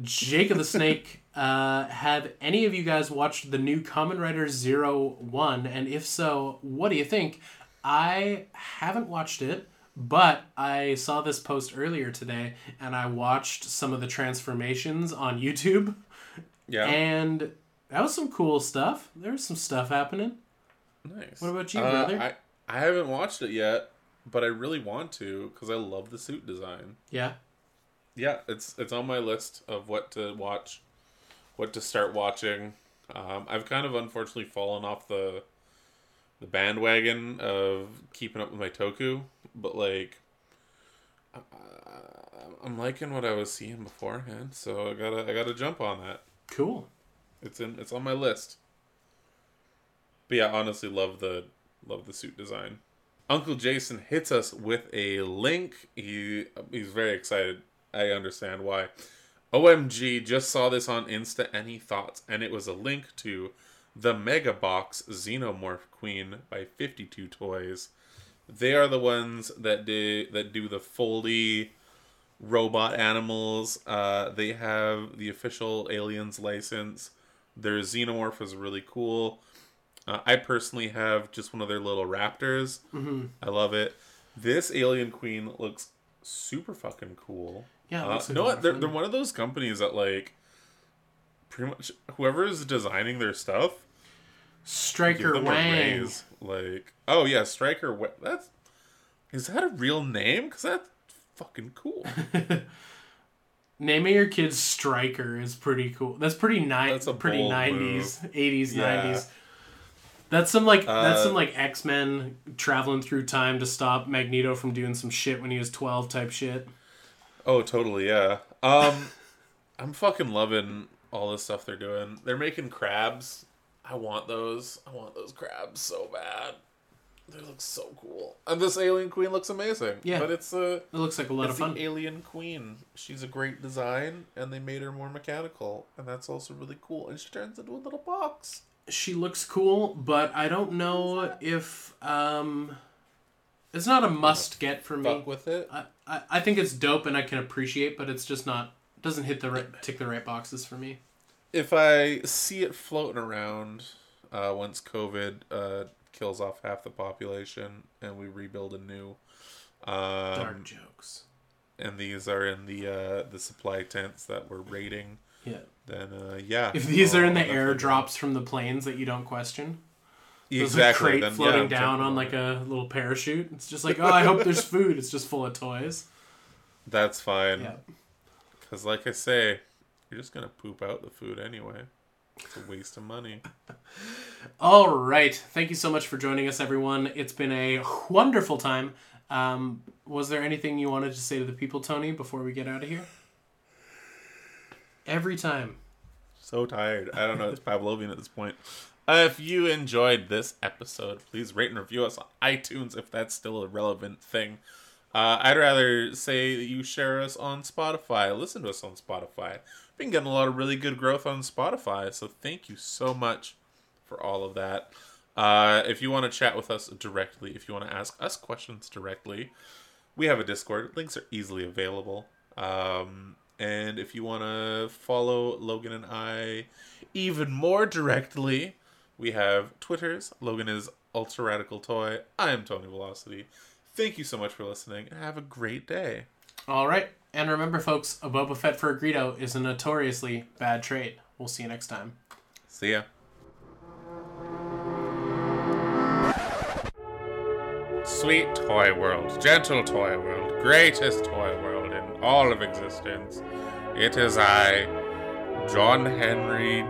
Jake of the Snake, uh, have any of you guys watched the new Kamen Rider Zero One? And if so, what do you think? I haven't watched it, but I saw this post earlier today, and I watched some of the transformations on [LAUGHS] YouTube, Yeah, and that was some cool stuff. There was some stuff happening. Nice. what about you, Uh, brother? I I haven't watched it yet, but I really want to because I love the suit design. Yeah. yeah, it's it's on my list of what to watch, what to start watching. Um, I've kind of unfortunately fallen off the the bandwagon of keeping up with my Toku, but like I, I'm liking what I was seeing beforehand, so I gotta I gotta jump on that. Cool. It's in it's on my list. But yeah, honestly, love the love the suit design. Uncle Jason hits us with a link. He he's very excited. I understand why. OMG just saw this on Insta any thoughts and it was a link to the Mega Box Xenomorph Queen by 52 Toys. They are the ones that do that do the Foley robot animals. Uh, they have the official Aliens license. Their Xenomorph is really cool. Uh, I personally have just one of their little raptors. hmm I love it. This Alien Queen looks super fucking cool. Yeah. Uh, you know what? They're, they're one of those companies that like pretty much whoever is designing their stuff Striker Wang. Like, oh yeah, Striker. Wa- That's is that a real name? Because that's fucking cool. [LAUGHS] Naming your kids Striker is pretty cool. That's pretty ni- That's a pretty nineties, eighties, nineties. That's some like that's Uh, some like X Men traveling through time to stop Magneto from doing some shit when he was twelve type shit. Oh, totally, yeah. Um, [LAUGHS] I'm fucking loving all the stuff they're doing. They're making crabs. I want those. I want those crabs so bad. They look so cool. And this alien queen looks amazing. Yeah. but it's a It looks like a lot it's of fun. the alien queen. She's a great design, and they made her more mechanical, and that's also really cool. And she turns into a little box. She looks cool, but I don't know if um, it's not a must get for me. Fuck with it. I, I I think it's dope and I can appreciate, but it's just not doesn't hit the right tick the right boxes for me. if I see it floating around uh, once COVID uh, kills off half the population and we rebuild a new, Dark um, jokes. and these are in the uh, the supply tents that we're raiding, Yeah. then uh, yeah. If these are in the airdrops from the planes that you don't question, there's exactly, a crate then, floating I'm down on like a little parachute. It's just like, oh, I hope there's food. It's just full of toys. That's fine. Yeah. Because, like I say, you're just gonna poop out the food anyway. It's a waste of money. [LAUGHS] All right. Thank you so much for joining us, everyone. It's been a wonderful time. Um, was there anything you wanted to say to the people, Tony, before we get out of here? Every time. So tired. I don't know. It's Pavlovian at this point. Uh, if you enjoyed this episode, please rate and review us on iTunes if that's still a relevant thing. Uh, I'd rather say that you share us on Spotify. Listen to us on Spotify. been getting a lot of really good growth on Spotify. So thank you so much for all of that. Uh, if you want to chat with us directly, if you want to ask us questions directly, we have a Discord. Links are easily available. Um, and if you want to follow Logan and I even more directly, we have Twitters. Logan is Ultra Radical Toy. I am Tony Velocity. Thank you so much for listening and have a great day. All right. And remember, folks, a Boba Fett for a Greedo is a notoriously bad trade. We'll see you next time. See ya. Sweet toy world, gentle toy world, greatest toy world all of existence. It is I, John Henry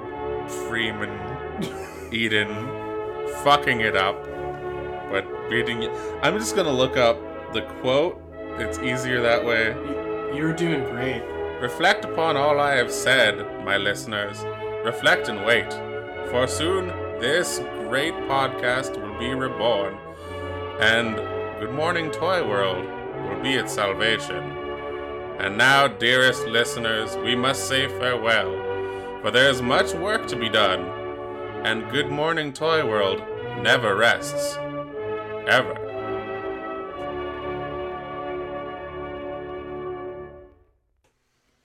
Freeman Eden, fucking it up, but beating it. I'm just gonna look up the quote. It's easier that way. You- You're doing great. Reflect upon all I have said, my listeners. Reflect and wait, for soon this great podcast will be reborn, and Good Morning Toy World will be its salvation. And now, dearest listeners, we must say farewell, for there is much work to be done, and Good Morning Toy World never rests. Ever.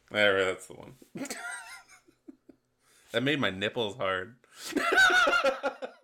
There, that's the one. [LAUGHS] that made my nipples hard. [LAUGHS]